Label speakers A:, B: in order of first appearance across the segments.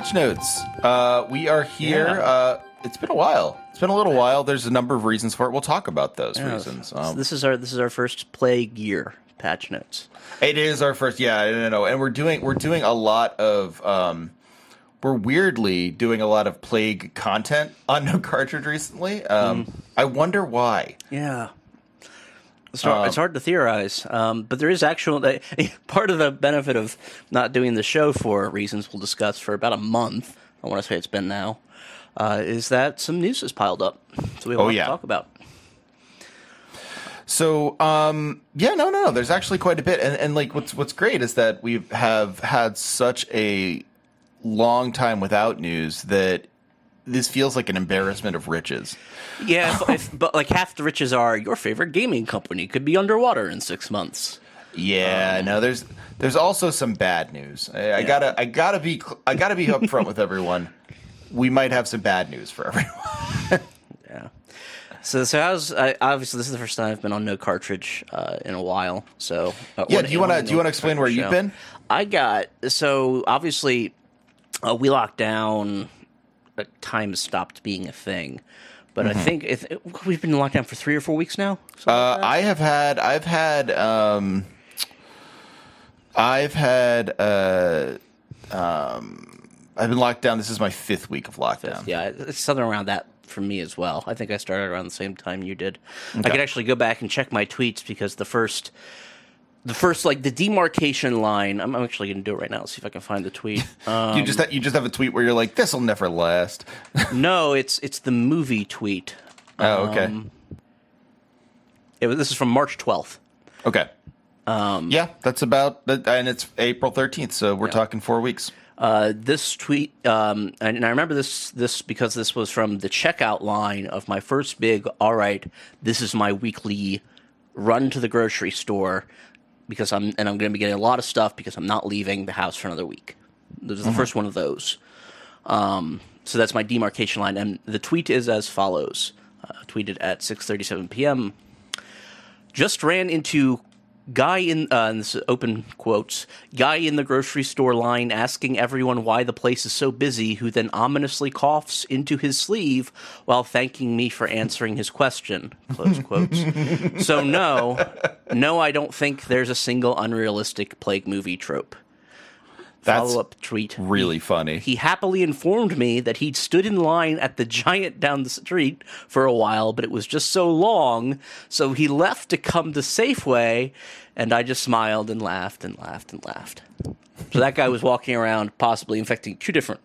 A: Patch Notes. Uh, we are here.
B: Yeah.
A: Uh, it's been a while. It's been a little while. There's a number of reasons for it. We'll talk about those
B: Yeah,
A: reasons.
B: so
A: Um,
B: this is our this is our first plague year patch notes.
A: it is our first. Yeah, no, no. And we're doing we're doing a lot of. Um, we're weirdly doing a lot of plague content on No Cartridge recently. Um,
B: Mm-hmm.
A: I wonder why.
B: Yeah. It's hard, it's hard to theorize, um, but there is actual part of the benefit of not doing the show for reasons we'll discuss for about a month. I want to say it's been now. Uh, is that some news has piled up, so we have a
A: Oh,
B: lot
A: yeah.
B: to talk about.
A: So, um, yeah, no, no, no. There's actually quite a bit, and, and like what's what's great is that we have had such a long time without news that this feels like an embarrassment of riches.
B: Yeah, if, if, but like half the riches are your favorite gaming company could be underwater in six months.
A: Yeah, no, there's there's also some bad news. I, I gotta I gotta be I gotta be upfront with everyone. We might have some bad news for everyone.
B: Yeah. So, so how's I, obviously this is the first time I've been on no cartridge uh, in a while. So uh,
A: Yeah, do you wanna- do you wanna explain where
B: cartridge
A: you've been?
B: I got so obviously uh, we locked down. Uh, time has stopped being a thing, but I think if, we've been locked down for three or four weeks now. Something like
A: Uh. I have had I've had um I've had uh um I've been locked down. This is my fifth week of lockdown.
B: Yeah, it's something around that for me as well. I think I started around the same time you did. I could actually go back and check my tweets because the first, the first like the demarcation line. I'm, I'm actually going to do it right now. Let's see if I can find the tweet. Um,
A: you just ha- you just have a tweet where you're like, "This will never last."
B: no, it's it's the movie tweet.
A: oh, okay,
B: Um, It was, this is from March 12th.
A: okay. Um, yeah, that's about, and it's April 13th, so we're talking four weeks.
B: Uh, this tweet, um, and, and I remember this this because this was from the checkout line of my first big. All right, this is my weekly run to the grocery store because I'm and I'm going to be getting a lot of stuff because I'm not leaving the house for another week. This is the first one of those. Um, so that's my demarcation line, and the tweet is as follows: uh, tweeted at 6:37 p.m. Just ran into guy in uh, and this is open quotes guy in the grocery store line asking everyone why the place is so busy who then ominously coughs into his sleeve while thanking me for answering his question close quotes. So no no i don't think there's a single unrealistic plague movie trope
A: That's
B: follow-up tweet
A: really funny.
B: he happily informed me that he'd stood in line at the giant down the street for a while, but it was just so long, so he left to come to Safeway, and I just smiled and laughed and laughed and laughed. So that guy was walking around, possibly infecting two different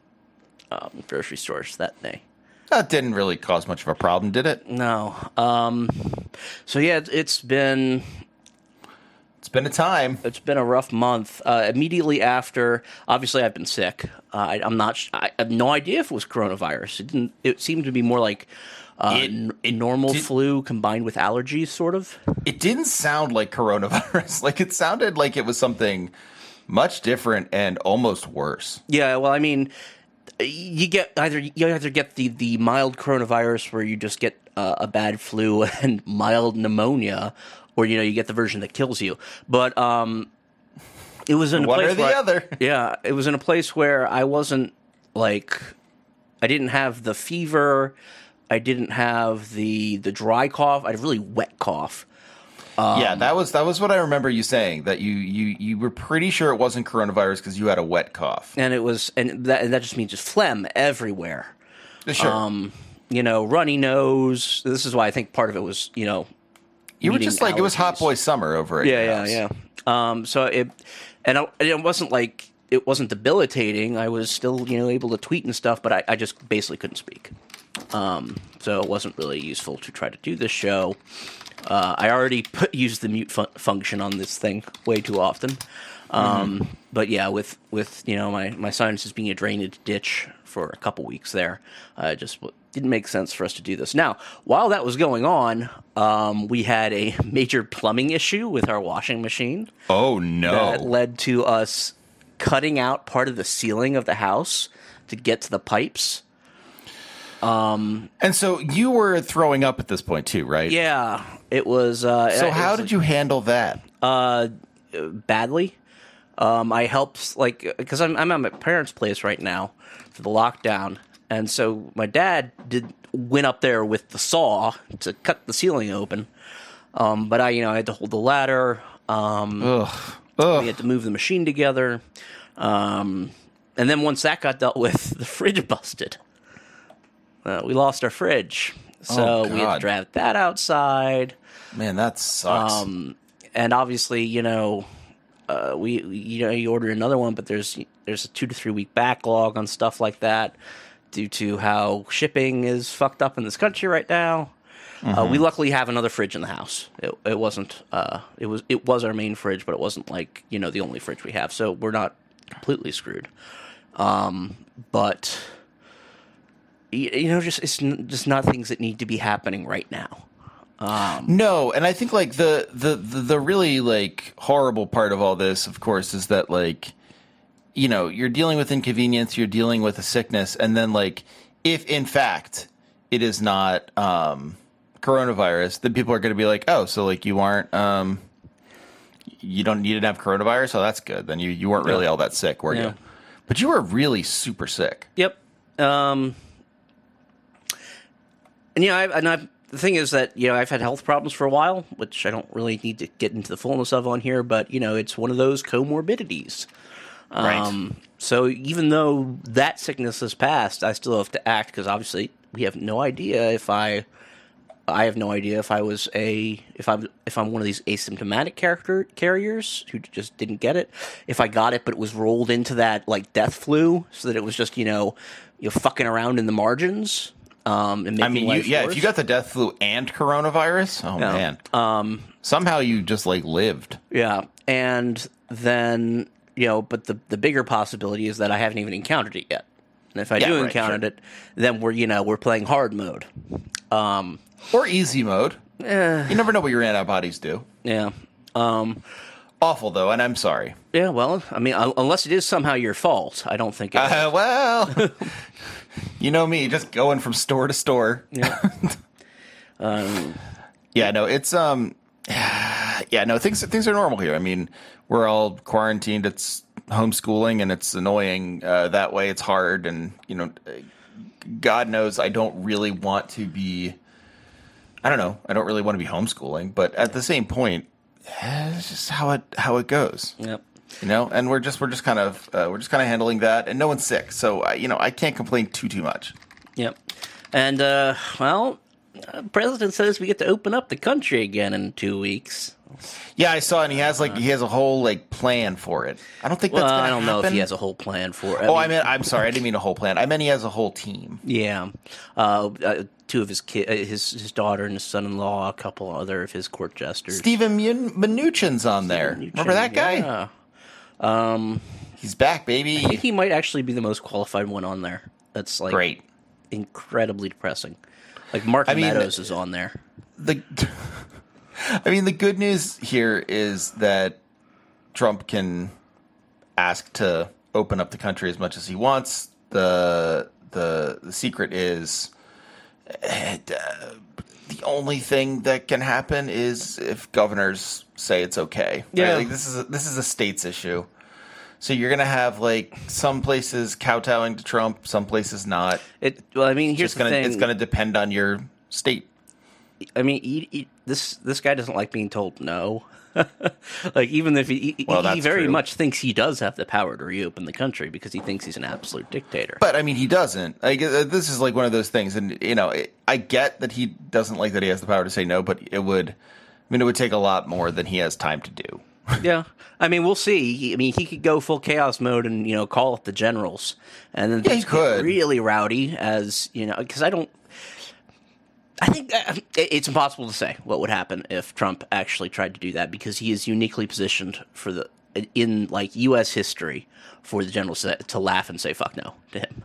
B: um, grocery stores that day.
A: that didn't really cause much of a problem, did it?
B: No. Um, so yeah, it's been
A: It's been a time.
B: it's been a rough month. Uh, immediately after, obviously, I've been sick. Uh, I, I'm not. sh- I have no idea if it was coronavirus. It didn't. It seemed to be more like uh,
A: It
B: n- a normal
A: did-
B: flu combined with allergies, sort of.
A: It didn't sound like coronavirus. like it sounded like it was something much different and almost worse.
B: Yeah. Well, I mean, you get either you either get the the mild coronavirus where you just get uh, a bad flu and mild pneumonia, or you know you get the version that kills you. But um, it was in a
A: One
B: place
A: or the
B: where I-
A: other.
B: Yeah, it was in a place where I wasn't like I didn't have the fever, I didn't have the the dry cough. I had a really wet cough.
A: yeah, that was that was what I remember you saying that you you you were pretty sure it wasn't coronavirus because you had a wet cough.
B: And it was and that and that just means just phlegm everywhere.
A: Sure,
B: Um, you know, runny nose. This is why I think part of it was, you know,
A: you were just like it was hot boy summer over at
B: Yeah, yeah,
A: house.
B: yeah. Um, so it, and I, it wasn't like it wasn't debilitating. I was still, you know, able to tweet and stuff, but I, I just basically couldn't speak. Um, so it wasn't really useful to try to do this show. Uh, I already put used the mute fu- function on this thing way too often. Um, But yeah, with with you know my my sinuses being a drainage ditch for a couple weeks there, uh, just didn't make sense for us to do this. Now, while that was going on, um, we had a major plumbing issue with our washing machine
A: Oh no!
B: that led to us cutting out part of the ceiling of the house to get to the pipes.
A: Um, and so you were throwing up at this point too, right?
B: Yeah, it was. Uh,
A: So
B: it
A: how
B: was,
A: did you handle that?
B: uh, badly? Um, I helped like because I'm I'm at my parents' place right now for the lockdown, and so my dad did went up there with the saw to cut the ceiling open. Um, but I you know I had to hold the ladder. Um,
A: Ugh.
B: we had to move the machine together. Um, and then once that got dealt with, the fridge busted. Uh, we lost our fridge. So
A: Oh,
B: we had to drive that outside.
A: Man, that sucks.
B: Um, and obviously, you know, uh, we you know you order another one, but there's there's a two to three week backlog on stuff like that due to how shipping is fucked up in this country right now. Uh,
A: Mm-hmm.
B: we luckily have another fridge in the house. It, it wasn't. Uh, it was. It was our main fridge, but it wasn't like you know the only fridge we have. So we're not completely screwed. Um, but you know, just it's just not things that need to be happening right now.
A: No, and I think like the, the the the really like horrible part of all this, of course, is that like you know you're dealing with inconvenience, you're dealing with a sickness, and then like if in fact it is not um, coronavirus, then people are going to be like, oh, so like you aren't um, you don't you didn't have coronavirus, oh that's good. Then you you weren't really
B: Yeah.
A: all that sick, were
B: Yeah.
A: you? But you were really super sick.
B: Yep. Um, and you know, I, and I, the thing is that you know I've had health problems for a while, which I don't really need to get into the fullness of on here. But you know, it's one of those comorbidities.
A: Right.
B: Um, so even though that sickness has passed, I still have to act because obviously we have no idea if I. I have no idea if I was a if I'm if I'm one of these asymptomatic character carriers who just didn't get it. If I got it, but it was rolled into that like death flu, so that it was just you know you know, fucking around in the margins. Um,
A: I mean, you, yeah,
B: worse.
A: if you got the death flu and coronavirus, oh man,
B: um,
A: somehow you just like lived.
B: yeah, and then you know, but the the bigger possibility is that I haven't even encountered it yet. And if I
A: Yeah,
B: do
A: right,
B: encounter
A: sure.
B: it, then we're you know we're playing hard mode. Um,
A: or easy mode.
B: eh,
A: You never know what your antibodies do.
B: yeah. Um,
A: Awful though, and I'm sorry.
B: Yeah, well, I mean, unless it is somehow your fault, I don't think it.
A: Uh, well, you know me, just going from store to store.
B: yeah. um,
A: Yeah, no, it's um, yeah, no, things things are normal here. I mean, we're all quarantined. It's homeschooling, and it's annoying uh, that way. It's hard, and you know, God knows I don't really want to be. I don't know. I don't really want to be homeschooling, but at the same point, eh, it's just how it how it goes.
B: yep.
A: you know and we're just we're just kind of uh, we're just kind of handling that and no one's sick so I, you know i can't complain too too much
B: Yep. And uh, well, uh, president says we get to open up the country again in two weeks.
A: Yeah i saw and he has like he has a whole like plan for it i don't think
B: Well,
A: gonna
B: I don't know if he has a whole plan for it.
A: oh i meant i'm sorry i didn't mean a whole plan i meant he has a whole team
B: yeah. Uh, uh, two of his ki- uh, his his daughter and his son-in-law, a couple other of his court jesters.
A: Steven Mun- Mnuchin's on there remember that guy
B: Yeah. Um,
A: he's back
B: I think
A: baby
B: he might actually be the most qualified one on there. That's like
A: great
B: incredibly depressing. Like Mark
A: I mean,
B: Meadows is on there.
A: the I mean the good news here is that Trump can ask to open up the country as much as he wants. The the the secret is uh, the only thing that can happen is if governors say it's okay. right?
B: Yeah.
A: Like this is a, this is a states issue. So you're gonna have like some places kowtowing to Trump, some places not.
B: It. Well, I mean, here's
A: It's gonna
B: thing.
A: it's gonna depend on your state.
B: I mean, he, he, this this guy doesn't like being told no. like even if he he,
A: Well,
B: he very
A: true.
B: much thinks he does have the power to reopen the country because he thinks he's an absolute dictator.
A: But I mean, he doesn't. Like uh, this is like one of those things, and you know, I get that he doesn't like that he has the power to say no, but it would. I mean, it would take a lot more than he has time to do.
B: yeah, I mean, we'll see. I mean, he could go full chaos mode and you know call up the generals, and then
A: Yeah, he
B: things get
A: could.
B: really rowdy as you know because I don't. I think uh, it's impossible to say what would happen if Trump actually tried to do that because he is uniquely positioned for the in like U.S. history for the generals to, to laugh and say "fuck no" to him.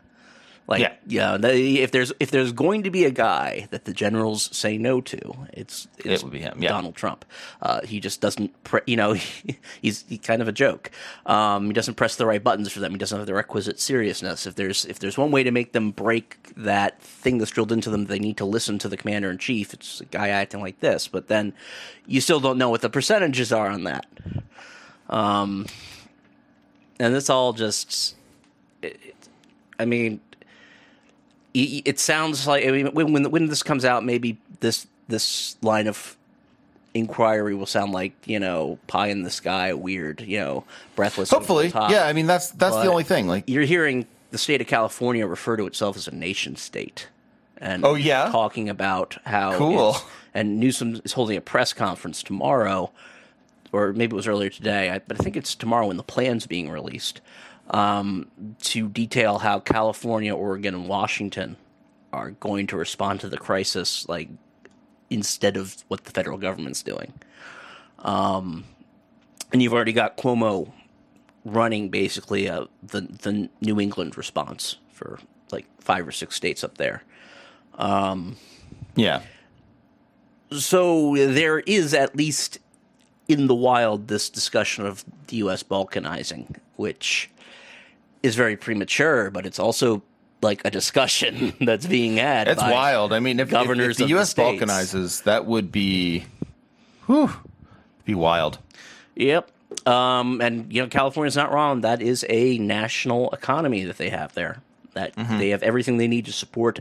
B: Like,
A: Yeah.
B: yeah, the- if there's if there's going to be a guy that the generals say no to, it's, it's
A: would be him, yeah.
B: Donald Trump. Uh, he just doesn't, pre- you know, he's he kind of a joke. Um, he doesn't press the right buttons for them. He doesn't have the requisite seriousness. If there's if there's one way to make them break that thing that's drilled into them, they need to listen to the commander in chief. It's a guy acting like this, but then you still don't know what the percentages are on that. Um, and this all just, it, it- I mean, it, it sounds like I mean when, when when this comes out, maybe this this line of inquiry will sound like you know pie in the sky, weird, you know, breathless.
A: Hopefully, yeah. I mean, that's that's
B: But-
A: the only thing. Like,
B: you're hearing the state of California refer to itself as a nation state. And
A: Oh, yeah?
B: talking about how
A: Cool.
B: and Newsom is holding a press conference tomorrow, or maybe it was earlier today, but I think it's tomorrow when the plan's being released um, to detail how California, Oregon, and Washington are going to respond to the crisis, like instead of what the federal government's doing. Um, and you've already got Cuomo running basically uh, the the New England response for like five or six states up there.
A: Um, yeah,
B: So there is at least in the wild this discussion of the U.S. balkanizing, which is very premature, but it's also like a discussion that's being had.
A: it's wild. I mean, if, if-
B: governors
A: if, the
B: the
A: U.S.
B: states.
A: balkanizes, that would be, whew, be wild.
B: Yep. Um, and you know, California's not wrong. That is a national economy that they have there. That
A: Mm-hmm.
B: they have everything they need to support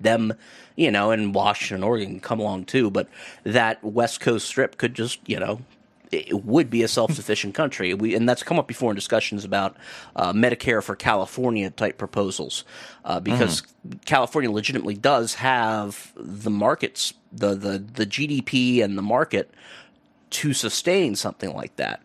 B: them. You know, and Washington, Oregon come along too. But that West Coast strip could just, you know, it would be a self-sufficient country. We and that's come up before in discussions about uh, Medicare for California type proposals, uh, because California legitimately does have the markets, the the the GDP and the market to sustain something like that.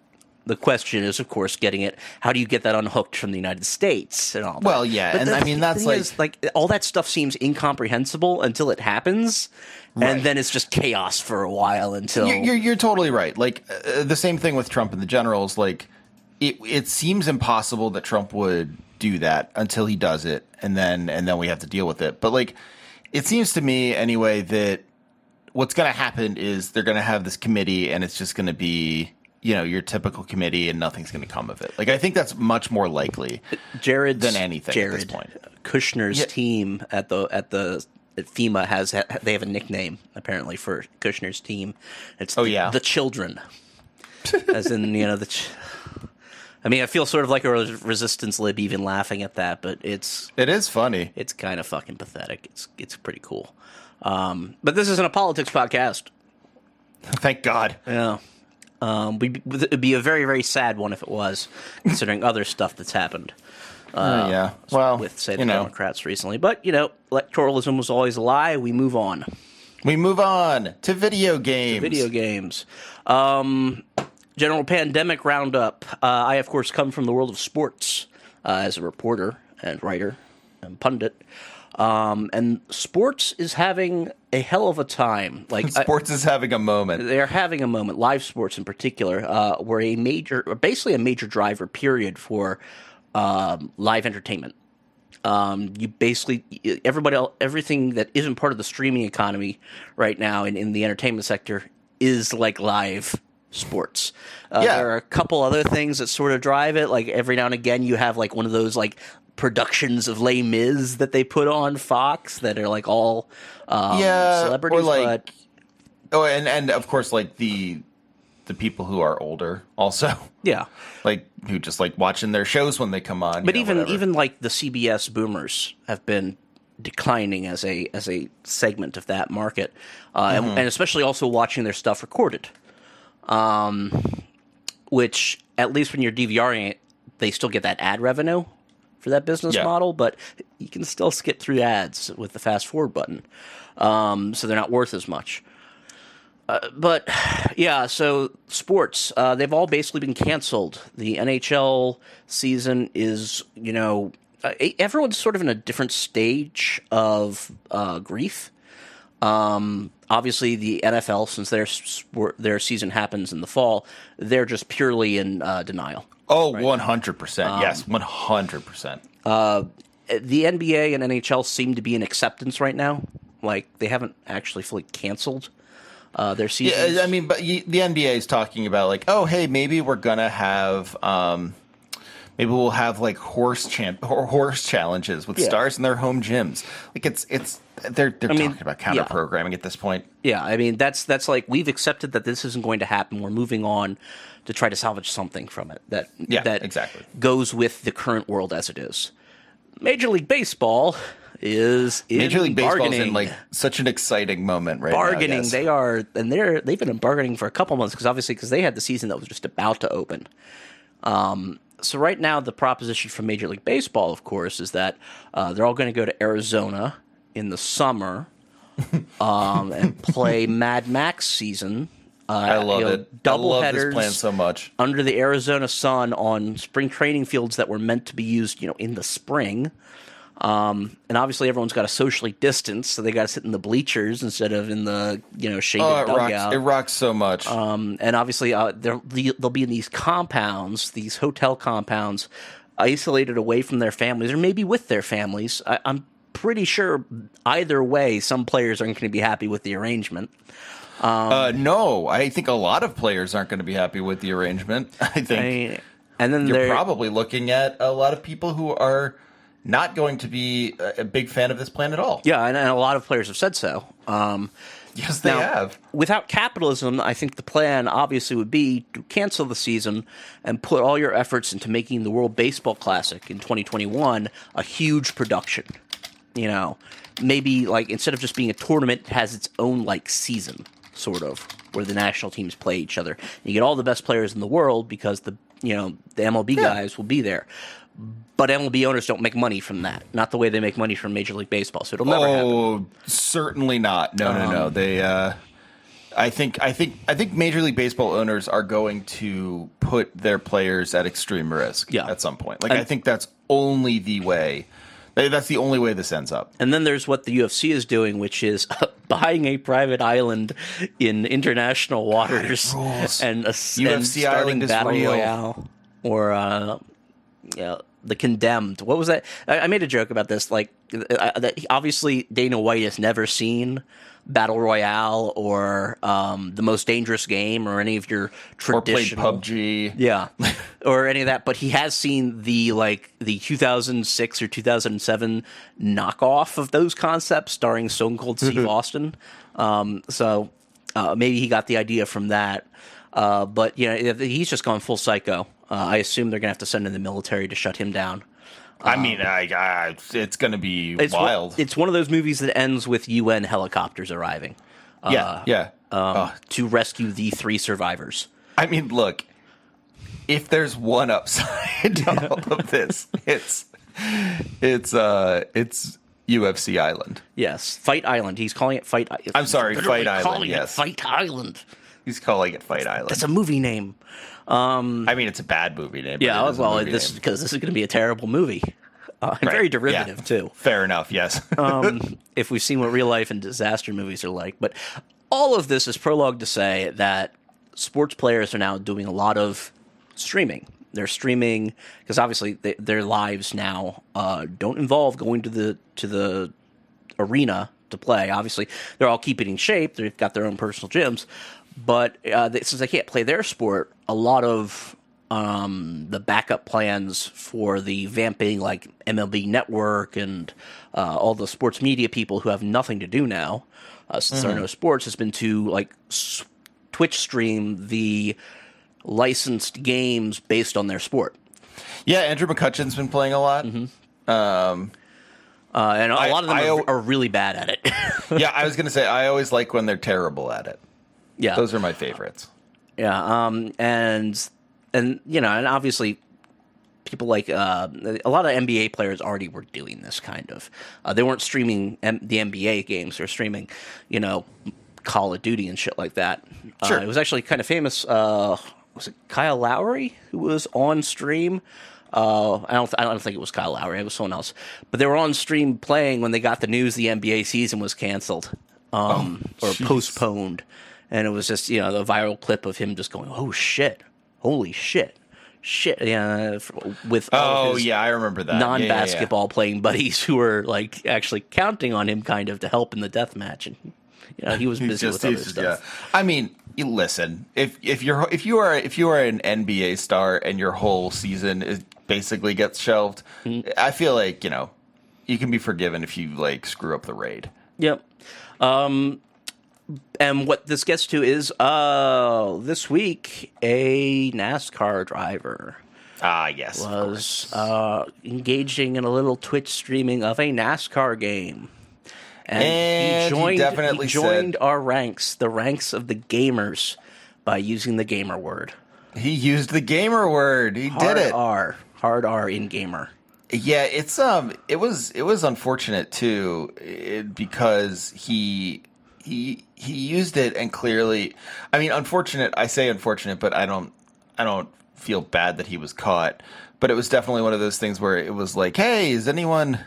B: The question is, of course, getting it. How do you get that unhooked from the United States and all? That?
A: Well, yeah,
B: But
A: and
B: the
A: I mean, that's like-
B: is, like all that stuff seems incomprehensible until it happens,
A: Right.
B: and then it's just chaos for a while until
A: You're, you're, you're totally right. Like uh, the same thing with Trump and the generals. Like it, it seems impossible that Trump would do that until he does it, and then and then we have to deal with it. But like, it seems to me anyway that what's going to happen is they're going to have this committee, and it's just going to be you know your typical committee, and nothing's going to come of it. Like I think that's much more likely.
B: Jared
A: than anything at
B: Jared
A: this point.
B: Kushner's
A: Yeah.
B: team at the at the at FEMA has they have a nickname apparently for Kushner's team. It's
A: Oh,
B: the,
A: yeah.
B: the children, as in you know the. Ch- I mean, I feel sort of like a resistance lib even laughing at that, but it's
A: It is funny.
B: it's kind of fucking pathetic. It's it's pretty cool. Um, but this isn't a politics podcast.
A: Thank God.
B: Yeah. Um, we'd be, it'd be a very, very sad one if it was, considering other stuff that's happened
A: Uh, yeah. Well,
B: with, say, the
A: you know,
B: Democrats recently. But, you know, electoralism was always a lie. We move on.
A: we move on to video games.
B: Video games. Um, general pandemic roundup. Uh, I, of course, come from the world of sports uh, as a reporter and writer and pundit. Um, and sports is having a hell of a time. Like I-
A: Sports is having a moment.
B: they're having a moment, live sports in particular, uh, were a major, or basically a major driver period for um, live entertainment. Um, you basically everybody, else, everything that isn't part of the streaming economy right now in, in the entertainment sector is like live sports. Uh,
A: Yeah.
B: There are a couple other things that sort of drive it. Like every now and again, you have like one of those like productions of Les Mis that they put on Fox that are like all um,
A: Yeah, or like-
B: but
A: Oh, and and of course, like the the people who are older also,
B: yeah.
A: like who just like watching their shows when they come on.
B: But
A: know,
B: even
A: whatever.
B: even like the CBS boomers have been declining as a as a segment of that market, uh,
A: Mm-hmm.
B: and, and especially also watching their stuff recorded, um, which at least when you're DVRing it, they still get that ad revenue for that business
A: Yeah.
B: model, but you can still skip through ads with the fast forward button, um, so they're not worth as much. Uh, but yeah, so sports, uh, they've all basically been canceled. The NHL season is, you know, uh, everyone's sort of in a different stage of uh, grief. Um, obviously, the NFL, since their sport, their season happens in the fall, they're just purely in uh, denial.
A: Oh, one hundred percent,
B: Um,
A: yes, one hundred percent.
B: The NBA and NHL seem to be in acceptance right now. Like they haven't actually fully canceled uh, their seasons.
A: Yeah, I mean, but the NBA is talking about like, oh, hey, maybe we're gonna have, um, Maybe we'll have like horse champ or horse challenges with
B: Yeah.
A: stars in their home gyms. Like it's it's they're they're
B: mean,
A: talking about counter programming at this point.
B: Yeah, I mean that's that's like we've accepted that this isn't going to happen. We're moving on to try to salvage something from it that
A: Yeah,
B: that
A: exactly.
B: goes with the current world as it is. Major League Baseball is in
A: Major League Baseball's
B: bargaining.
A: in like such an exciting moment right now.
B: bargaining.
A: yes.
B: They are, and they're they've been in bargaining for a couple months because obviously because they had the season that was just about to open. Um, so right now the proposition from Major League Baseball, of course, is that uh, they're all going to go to Arizona in the summer um, and play Mad Max season. Uh,
A: I love
B: you know,
A: it. I
B: Double
A: love
B: headers
A: this plan so much.
B: under the Arizona sun on spring training fields that were meant to be used, you know, in the spring. Um, and obviously, everyone's got to socially distance, so they got to sit in the bleachers instead of in the you know shaded
A: Oh, it
B: dugout.
A: rocks! It rocks so much.
B: Um, and obviously, uh, they'll, they'll be in these compounds, these hotel compounds, isolated away from their families, or maybe with their families. I, I'm pretty sure either way, some players aren't going to be happy with the arrangement.
A: Uh, no, I think a lot of players aren't going to be happy with the arrangement. I think
B: I- and then
A: you're probably looking at a lot of people who are not going to be a a big fan of this plan at all.
B: yeah, and, and a lot of players have said so. Um,
A: Yes, they
B: Now,
A: have.
B: Without capitalism, I think the plan obviously would be to cancel the season and put all your efforts into making the World Baseball Classic in 2021 a huge production. You know, maybe like instead of just being a tournament, it has its own like season, sort of, where the national teams play each other. You get all the best players in the world because the you know the MLB guys will be there. But MLB owners don't make money from that. Not the way they make money from Major League Baseball. So it'll never happen.
A: Oh, certainly not. No, no,
B: Um,
A: no. They. Uh, I think. I think. I think Major League Baseball owners are going to put their players at extreme risk.
B: Yeah.
A: At some point, like
B: And-
A: I think that's only the way. That's the only way this ends up.
B: And then there's what the UFC is doing, which is buying a private island in international waters
A: rules.
B: and, a,
A: UFC
B: and starting
A: island
B: battle
A: real.
B: royale or uh, yeah, the condemned. What was that? I, I made a joke about this. Like uh, that, obviously Dana White has never seen battle royale or um, the most dangerous game or any of your
A: Or played
B: traditional
A: PUBG.
B: yeah, or any of that. But he has seen the like the 2006 or 2007 knockoff of those concepts, starring Stone Cold Steve Austin. Um, so uh, maybe he got the idea from that. Uh, but you know, he's just gone full psycho. Uh, I assume they're gonna have to send in the military to shut him down.
A: I mean, I, I, it's going to be
B: It's one-
A: wild.
B: it's one of those movies that ends with UN helicopters arriving
A: yeah, yeah.
B: um,
A: Oh,
B: to rescue the three survivors.
A: I mean, look, if there's one upside to all of this, it's it's uh it's UFC Island.
B: Yes, Fight Island. He's calling it Fight.
A: I'm sorry, Fight Island,
B: calling it
A: yes.
B: Fight Island.
A: He's calling it Fight Island.
B: That's a movie name.
A: I mean, it's a bad movie name.
B: Yeah, well, this because this is going to be a terrible movie. Uh, and
A: Right,
B: very derivative
A: yeah.
B: too.
A: Fair enough. Yes.
B: Um, if we've seen what real life and disaster movies are like, but all of this is prologue to say that sports players are now doing a lot of streaming. They're streaming because obviously they, their lives now uh, don't involve going to the to the arena to play. Obviously, they're all keeping in shape. They've got their own personal gyms, but uh, they, since they can't play their sport, a lot of um, the backup plans for the vamping like MLB Network and uh, all the sports media people who have nothing to do now, uh, since there are no sports, has been to like s- Twitch stream the licensed games based on their sport.
A: yeah, Andrew McCutchen's been playing a lot.
B: Mm-hmm.
A: Um,
B: Uh, and a
A: I-
B: lot of them
A: I
B: are, are really bad at it.
A: yeah, I was gonna say I always like when they're terrible at it.
B: yeah,
A: Those are my favorites.
B: Yeah, um, and and you know, and obviously, people like uh, a lot of NBA players already were doing this kind of. Uh, they weren't streaming M- the NBA games; they're streaming, you know, Call of Duty and shit like that.
A: Sure.
B: Uh, it was actually kind of famous. Uh, was it Kyle Lowry who was on stream? Uh, I don't. Th- I don't think it was Kyle Lowry. It was someone else. But they were on stream playing when they got the news the NBA season was canceled um, or
A: jeez.
B: postponed, and it was just you know the viral clip of him just going, "Oh shit, holy shit, shit!" Yeah, with all
A: Oh yeah, I remember that. Yeah, yeah, yeah.
B: non-basketball playing buddies who were like actually counting on him kind of to help in the death match, and You know, he was busy with other stuff.
A: I mean, you listen. If if you're if you are if you are an NBA star and your whole season is basically gets shelved,
B: Mm-hmm.
A: I feel like you know you can be forgiven if you like screw up the raid.
B: Yep. Um, and what this gets to is uh, this week a NASCAR driver
A: Ah, yes.
B: was uh, engaging in a little Twitch streaming of a NASCAR game. And,
A: And
B: he
A: he
B: joined,
A: definitely
B: he joined
A: said-
B: our ranks, the ranks of the gamers, by using the gamer word.
A: He used the gamer word. He
B: Hard
A: did it.
B: R. Hard R in gamer.
A: Yeah, it's um, it was it was unfortunate too, it, because he he he used it and clearly, I mean, unfortunate. I say unfortunate, but I don't I don't feel bad that he was caught. But it was definitely one of those things where it was like, hey, is anyone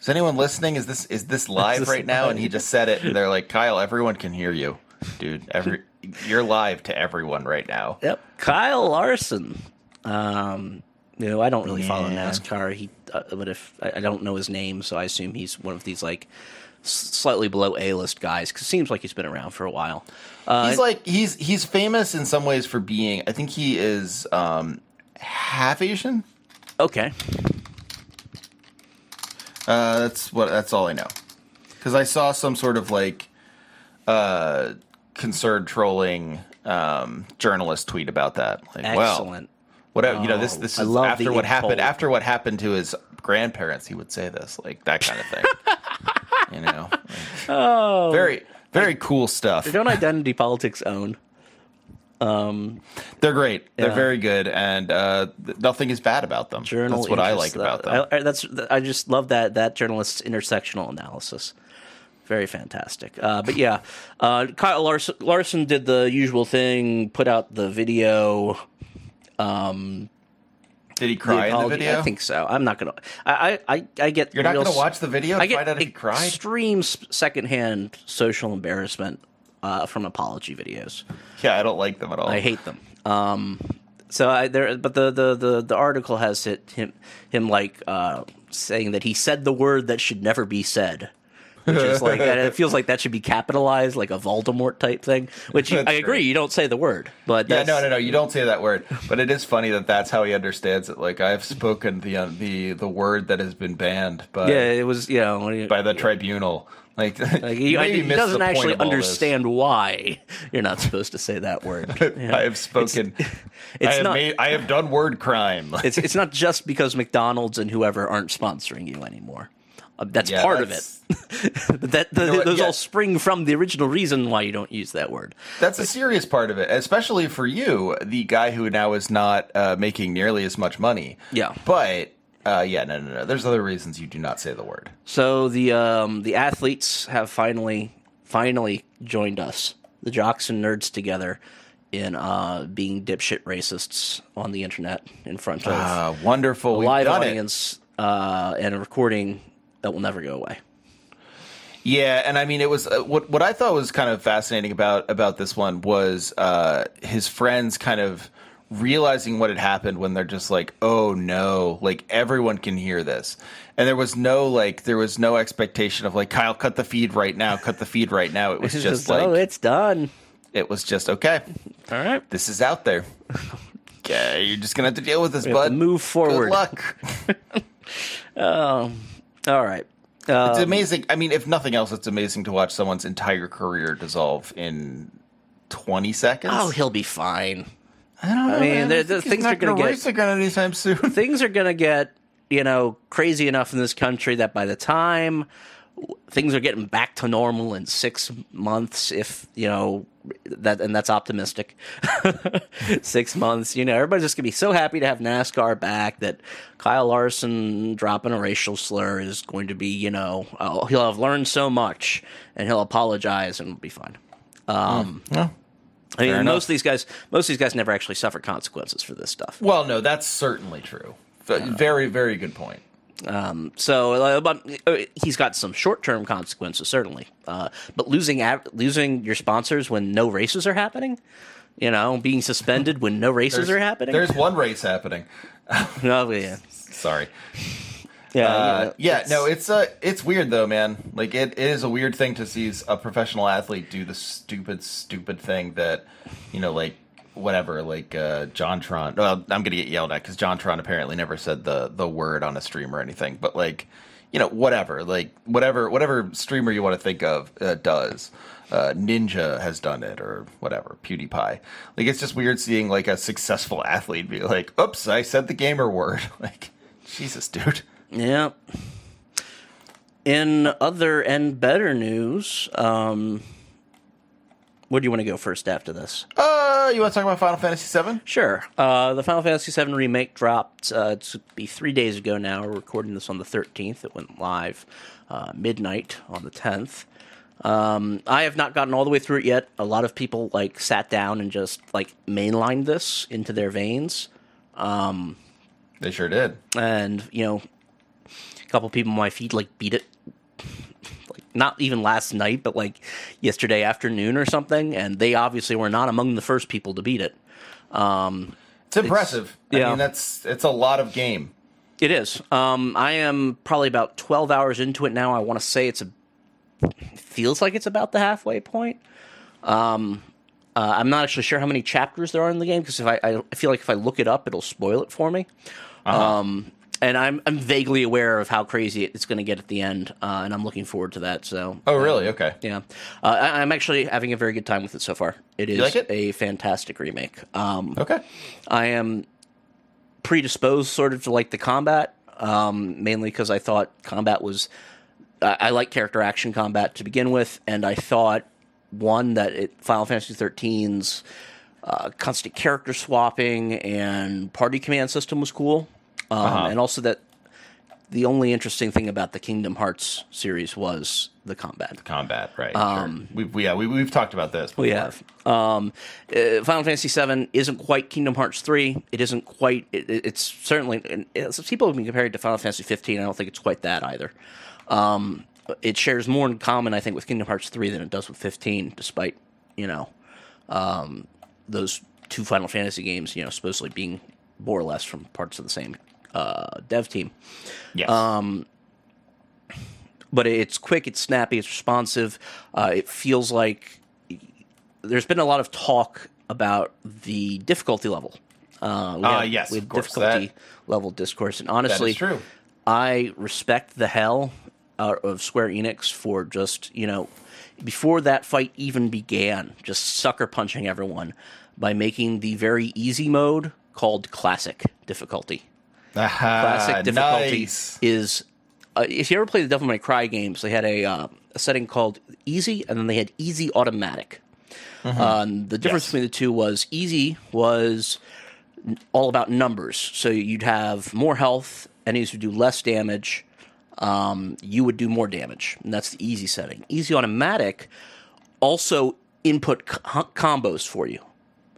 A: is anyone listening? Is this is this live
B: this
A: right now? And he just said it, and they're like, Kyle, everyone can hear you, dude. Every you're live to everyone right now.
B: Yep. Kyle Larson. Um, you know, I don't really follow NASCAR. He, uh, but if I, I don't know his name, so I assume he's one of these like slightly below A list guys. Because seems like he's been around for a while. Uh,
A: he's like he's he's famous in some ways for being. I think he is um, half Asian.
B: okay.
A: Uh, that's what. That's all I know. Because I saw some sort of like uh, concerned trolling um, journalist tweet about that. Like, well,
B: Excellent.
A: whatever. you know, this
B: Oh,
A: this is after what happened. After what happened to his grandparents, he would say this, like that kind of thing. you know,
B: oh,
A: very very cool stuff.
B: don't identity politics own.
A: Um, they're great. They're
B: Yeah.
A: very good, and uh, th- nothing is bad about them.
B: Journal
A: That's what I like about them.
B: I, I- that's I just love that that journalist's intersectional analysis. Very fantastic. Uh, but yeah, uh, Kyle Larson, Larson did the usual thing, put out the video.
A: Did he cry in the video?
B: I think so. I'm not gonna. I I I, I get.
A: You're not
B: real
A: to watch the video
B: I get
A: find out if he cried.
B: extreme secondhand social embarrassment uh, from apology videos.
A: Yeah, I don't like them at all.
B: I hate them. Um, so I there, but the the the, the article has it him him like uh, saying that he said the word that should never be said. Which is like and it feels like that should be capitalized, like a Voldemort type thing. Which you, I agree,
A: great.
B: you don't say the word, but
A: Yeah, no, no, no. You don't say that word, but it is funny that that's how he understands it. Like I have spoken the uh, the the word that has been banned by
B: Yeah, it was you know
A: by the tribunal. Like,
B: Like, he, he doesn't actually understand why you're not supposed to say that word. Yeah.
A: I have spoken.
B: it's
A: I have
B: not-
A: made. I have done word crime.
B: It's it's not just because McDonald's and whoever aren't sponsoring you anymore. Uh, that's
A: Yeah,
B: part of it.
A: that's-
B: that the,
A: know
B: those
A: Yeah.
B: all spring from the original reason why you don't use that word.
A: That's a serious part of it, especially for you, the guy who now is not uh, making nearly as much money.
B: Yeah.
A: but uh, yeah, no, no, no. There's other reasons you do not say the word.
B: So the um, the athletes have finally finally joined us, the jocks and nerds together, in uh, being dipshit racists on the internet in front of
A: Ah, wonderful.
B: live audience uh, and a recording that will never go away.
A: Yeah, and I mean, it was uh, what what I thought was kind of fascinating about about this one was uh, his friends kind of realizing what had happened when they're just like, "Oh no!" Like everyone can hear this, and there was no like there was no expectation of like Kyle, cut the feed right now, cut the feed right now. It was
B: It's
A: just like, oh,
B: it's done.
A: it was just okay.
B: All right.
A: This is out there. Yeah, you're just gonna have to deal with this,
B: We
A: bud.
B: move forward.
A: Good luck.
B: All right. Uh,
A: It's amazing. I mean, if nothing else, it's amazing to watch someone's entire career dissolve in 20 seconds.
B: oh, he'll be fine.
A: I don't know.
B: I mean,
A: man.
B: there-
A: I
B: the things are gonna
A: gonna
B: get-
A: race again anytime soon.
B: Things are going to get, you know, crazy enough in this country that by the time things are getting back to normal in six months, if, you know, that and that's optimistic. Six months, you know, everybody's just gonna be so happy to have NASCAR back that Kyle Larson dropping a racial slur is going to be, you know, uh, he'll have learned so much and he'll apologize and it'll be fine. Um,
A: Yeah.
B: I mean,
A: Fair enough.
B: most of these guys, most of these guys never actually suffer consequences for this stuff.
A: Well, no, that's certainly true. Very, very good point.
B: So, uh, but uh, he's got some short-term consequences certainly. Uh, but losing av- losing your sponsors when no races are happening, you know, being suspended when no races are happening.
A: There's one race happening.
B: no, yeah.
A: Sorry.
B: Yeah,
A: Uh,
B: know,
A: yeah, no, it's uh, it's weird though, man. Like it, it is a weird thing to see a professional athlete do the stupid, stupid thing that, you know, like whatever, like uh, JonTron. Well, I'm gonna get yelled at because JonTron apparently never said the the word on a stream or anything. But like, you know, whatever, like whatever, whatever streamer you want to think of uh, does. Uh, Ninja has done it, or whatever. PewDiePie. Like it's just weird seeing like a successful athlete be like, "Oops, I said the gamer word." Like, Jesus, dude.
B: Yeah. In other and better news, um, where do you want to go first after this?
A: Uh, you want to talk about Final Fantasy VII?
B: Sure. Uh, the Final Fantasy VII remake dropped. Uh, it's be three days ago now. We're recording this on the 13th. It went live uh, midnight on the 10th. Um, I have not gotten all the way through it yet. A lot of people like sat down and just like mainlined this into their veins.
A: They sure did.
B: and you know, a couple people on my feed like beat it, like not even last night, but like yesterday afternoon or something, and they obviously were not among the first people to beat it.
A: It's impressive. I
B: yeah.
A: mean, that's it's a lot of game.
B: It is. Um, I am probably about twelve hours into it now. I want to say it's a it feels like it's about the halfway point. Um, uh, I'm not actually sure how many chapters there are in the game because if I, I I feel like if I look it up, it'll spoil it for me. Um, and I'm I'm vaguely aware of how crazy it's going to get at the end, uh, and I'm looking forward to that. So,
A: Oh, really? Okay.
B: yeah, uh, I, I'm actually having a very good time with it so far. It is
A: like it?
B: a fantastic remake. Um,
A: Okay.
B: I am predisposed sort of to like the combat, um, mainly because I thought combat was. I, I like character action combat to begin with, and I thought one that it, Final Fantasy XIII's uh, constant character swapping and party command system was cool, um,
A: Uh-huh.
B: and also that the only interesting thing about the Kingdom Hearts series was the combat.
A: The combat, right? sure. We've yeah we we've talked about this.
B: We have. Um, uh, Final Fantasy VII isn't quite Kingdom Hearts 3. It isn't quite. It, it- it's certainly. and it's- people have been compared to Final Fantasy 15. I don't think it's quite that either. Um, it shares more in common, I think, with Kingdom Hearts 3 than it does with 15, despite, you know, um, those two Final Fantasy games, you know, supposedly being more or less from parts of the same uh, dev team
A: Yes.
B: Um, but it's quick, it's snappy, it's responsive. Uh, it feels like there's been a lot of talk about the difficulty level. Uh, we
A: Ah,
B: have-
A: yes,
B: we have difficulty
A: that-
B: level discourse, and honestly,
A: true.
B: I respect the hell out of Square Enix for just you know before that fight even began, just sucker punching everyone by making the very easy mode called classic difficulty classic
A: Ah,
B: difficulty
A: nice.
B: is uh, if you ever played the Devil May Cry games, they had a, uh, a setting called easy, and then they had easy automatic. Um, the difference
A: Yes.
B: between the two was easy was all about numbers, so you'd have more health, enemies would do less damage, um, you would do more damage, and that's the easy setting. Easy automatic also input co- combos for you.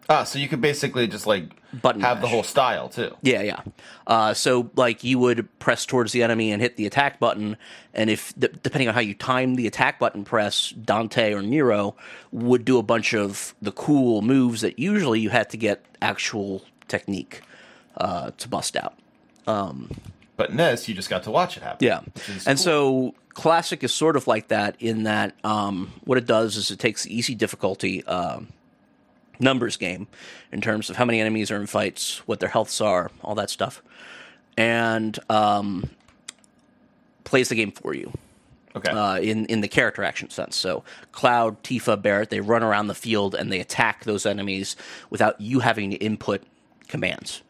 A: Ah, so you could basically just like
B: Button
A: have the whole style too.
B: Yeah, yeah. Uh, so, like, you would press towards the enemy and hit the attack button, and if depending on how you time the attack button press, Dante or Nero would do a bunch of the cool moves that usually you had to get actual technique uh, to bust out.
A: But in this, you just got to watch it happen.
B: Yeah, and
A: cool.
B: so classic is sort of like that in that um, what it does is it takes the easy difficulty um numbers game in terms of how many enemies are in fights, what their healths are, all that stuff, and um, plays the game for you
A: okay.
B: uh, in in the character action sense. So Cloud, Tifa, Barret, they run around the field and they attack those enemies without you having to input commands.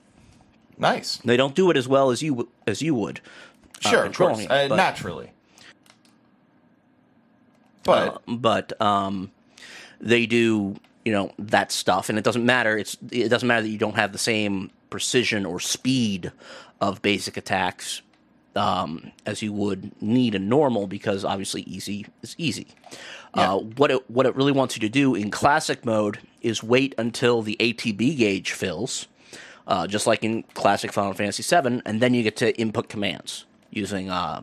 A: nice.
B: They don't do it as well as you as you would. uh,
A: Sure, of course.
B: it,
A: Uh,
B: but-
A: naturally. But
B: Uh, but um, they do you know that stuff, and it doesn't matter. It's it doesn't matter that you don't have the same precision or speed of basic attacks um, as you would need in normal, because obviously easy is easy.
A: Yeah.
B: Uh, what it what it really wants you to do in classic mode is wait until the ATB gauge fills, uh, just like in classic Final Fantasy VII, and then you get to input commands using uh,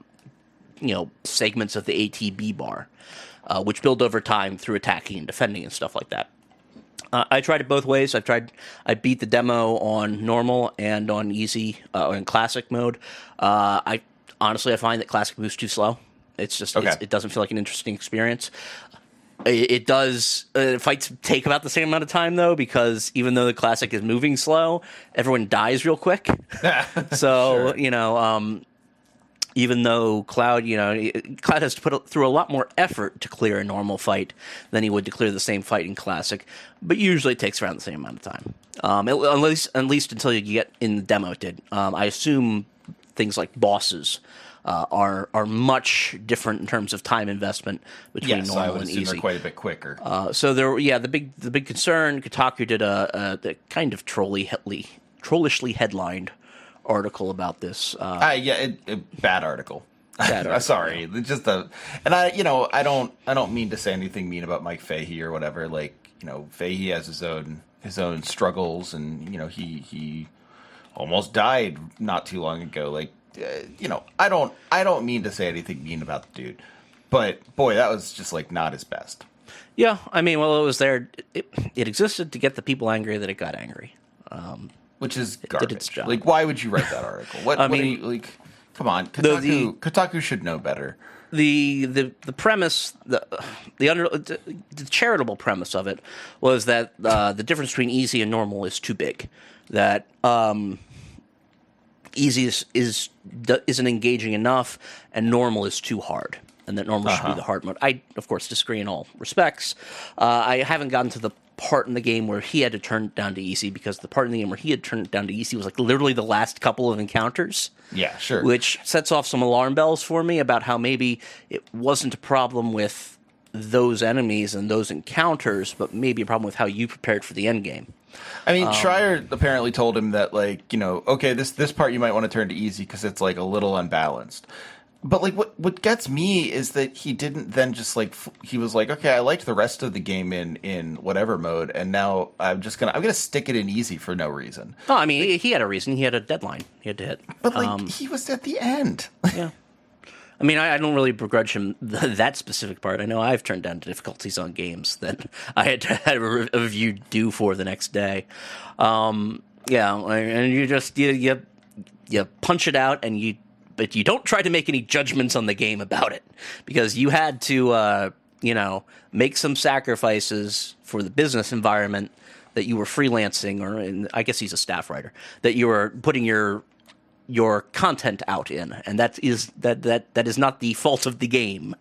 B: you know segments of the ATB bar, uh, which build over time through attacking and defending and stuff like that. Uh, I tried it both ways. I've tried. I beat the demo on normal and on easy uh, or in classic mode. Uh, I honestly, I find that classic moves too slow. It's just
A: Okay.
B: it's, it doesn't feel like an interesting experience. It, it does uh, fights take about the same amount of time though, because even though the classic is moving slow, everyone dies real quick. so
A: Sure.
B: you know, um, even though Cloud, you know, Cloud has to put through a lot more effort to clear a normal fight than he would to clear the same fight in Classic, but usually it takes around the same amount of time. Um, at, least, at least until you get in the demo, it did. Um, I assume things like bosses uh, are are much different in terms of time investment between
A: yes, I
B: normal
A: would
B: and
A: assume
B: easy.
A: they're quite a bit quicker.
B: Uh, so there, yeah, the big the big concern. Kotaku did a, a the kind of trolly, trollishly headlined article about this. Uh,
A: Uh, yeah, it, it, bad article.
B: Bad
A: I'm sorry. It's just a, and I, you know, I don't, I don't mean to say anything mean about Mike Fahey or whatever. Like, you know, Fahey has his own, his own struggles, and you know, he he almost died not too long ago. Like, uh, you know, I don't, I don't mean to say anything mean about the dude, but boy, that was just like not his best.
B: yeah, I mean, well, it was there. It, it existed to get the people angry that it got angry.
A: Which is garbage.
B: did its job.
A: Like, why would you write that article? What?
B: I
A: what are
B: mean-
A: you, like, come on, Kotaku.
B: the-
A: Kotaku should know better.
B: the the the premise the the under the, the charitable premise of it was that uh, the difference between easy and normal is too big. That um, easy is, is isn't engaging enough, and normal is too hard, and that normal should be the hard mode. I of course disagree in all respects. Uh, I haven't gotten to the part in the game where he had to turn it down to easy because the part in the game where he had turned it down to easy was like literally the last couple of encounters
A: Yeah, sure.
B: which sets off some alarm bells for me about how maybe it wasn't a problem with those enemies and those encounters, but maybe a problem with how you prepared for the end game.
A: I mean,
B: Um,
A: Schreier apparently told him that, like, you know, okay, this this part you might want to turn to easy because it's like a little unbalanced. But like, what what gets me is that he didn't then just like f- he was like, okay, I liked the rest of the game in in whatever mode, and now I'm just gonna I'm gonna stick it in easy for no reason.
B: Oh, I mean, he- he had a reason. He had a deadline. He had to hit.
A: But like,
B: Um,
A: he was at the end.
B: yeah. I mean, I, I don't really begrudge him th- that specific part. I know I've turned down difficulties on games that I had to have a, re- a review due for the next day. Um, yeah, and you just you, you you punch it out, and you but you don't try to make any judgments on the game about it because you had to uh, you know make some sacrifices for the business environment that you were freelancing, or in, I guess he's a staff writer that you were putting your your content out in, and that is that that that is not the fault of the game.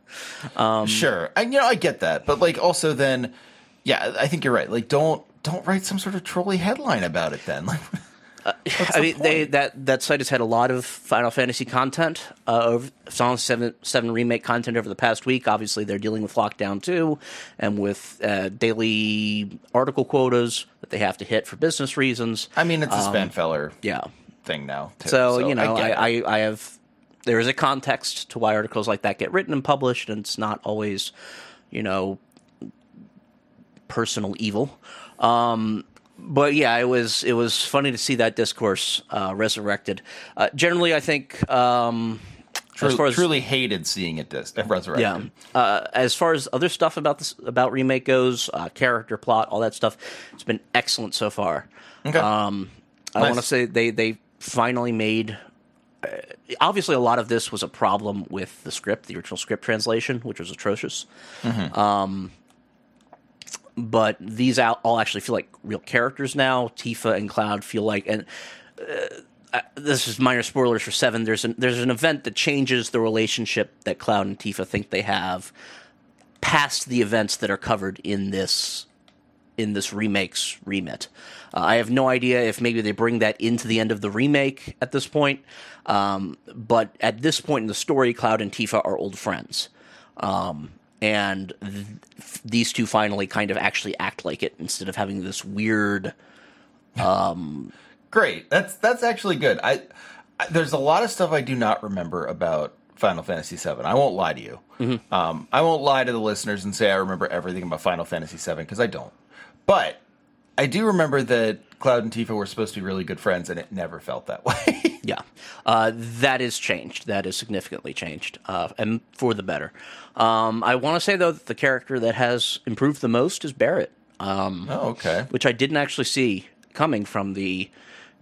B: Um,
A: sure, and you know I get that, but like also then, yeah, I think you're right. Like, don't don't write some sort of trolley headline about it then. Like,
B: I mean, they that that site has had a lot of Final Fantasy content, uh, over Final Seven Seven remake content over the past week. Obviously, they're dealing with lockdown too, and with uh, daily article quotas that they have to hit for business reasons.
A: I mean, it's a Spanfeller
B: Yeah,
A: thing now. Too,
B: so, you know,
A: get
B: I. I, I have there is a context to why articles like that get written and published, and it's not always, you know, personal evil. Um, but yeah, it was it was funny to see that discourse uh, resurrected. Uh, generally, I think um,
A: True-
B: as far as
A: truly hated seeing it dis- resurrected.
B: yeah, uh, as far as other stuff about this about remake goes, uh, character, plot, all that stuff, it's been excellent so far.
A: Okay.
B: Um, I
A: Nice.
B: want to say they they finally made. Uh, obviously, a lot of this was a problem with the script, the original script translation, which was atrocious. Um, but these all actually feel like real characters now. Tifa and Cloud feel like, and uh, this is minor spoilers for Seven. There's an there's an event that changes the relationship that Cloud and Tifa think they have past the events that are covered in this in this remake's remit. Uh, I have no idea if maybe they bring that into the end of the remake at this point. Um, but at this point in the story, Cloud and Tifa are old friends. Um, and th- these two finally kind of actually act like it instead of having this weird.
A: Great. That's that's actually good. I, I there's a lot of stuff I do not remember about Final Fantasy VII. I won't lie to you.
B: Mm-hmm.
A: Um, I won't lie to the listeners and say I remember everything about Final Fantasy VII because I don't. But I do remember that Cloud and Tifa were supposed to be really good friends, and it never felt that way.
B: Yeah, uh, that is changed. That is significantly changed, uh, and for the better. Um, I want to say though that the character that has improved the most is Barret. Um,
A: oh, okay.
B: which I didn't actually see coming from the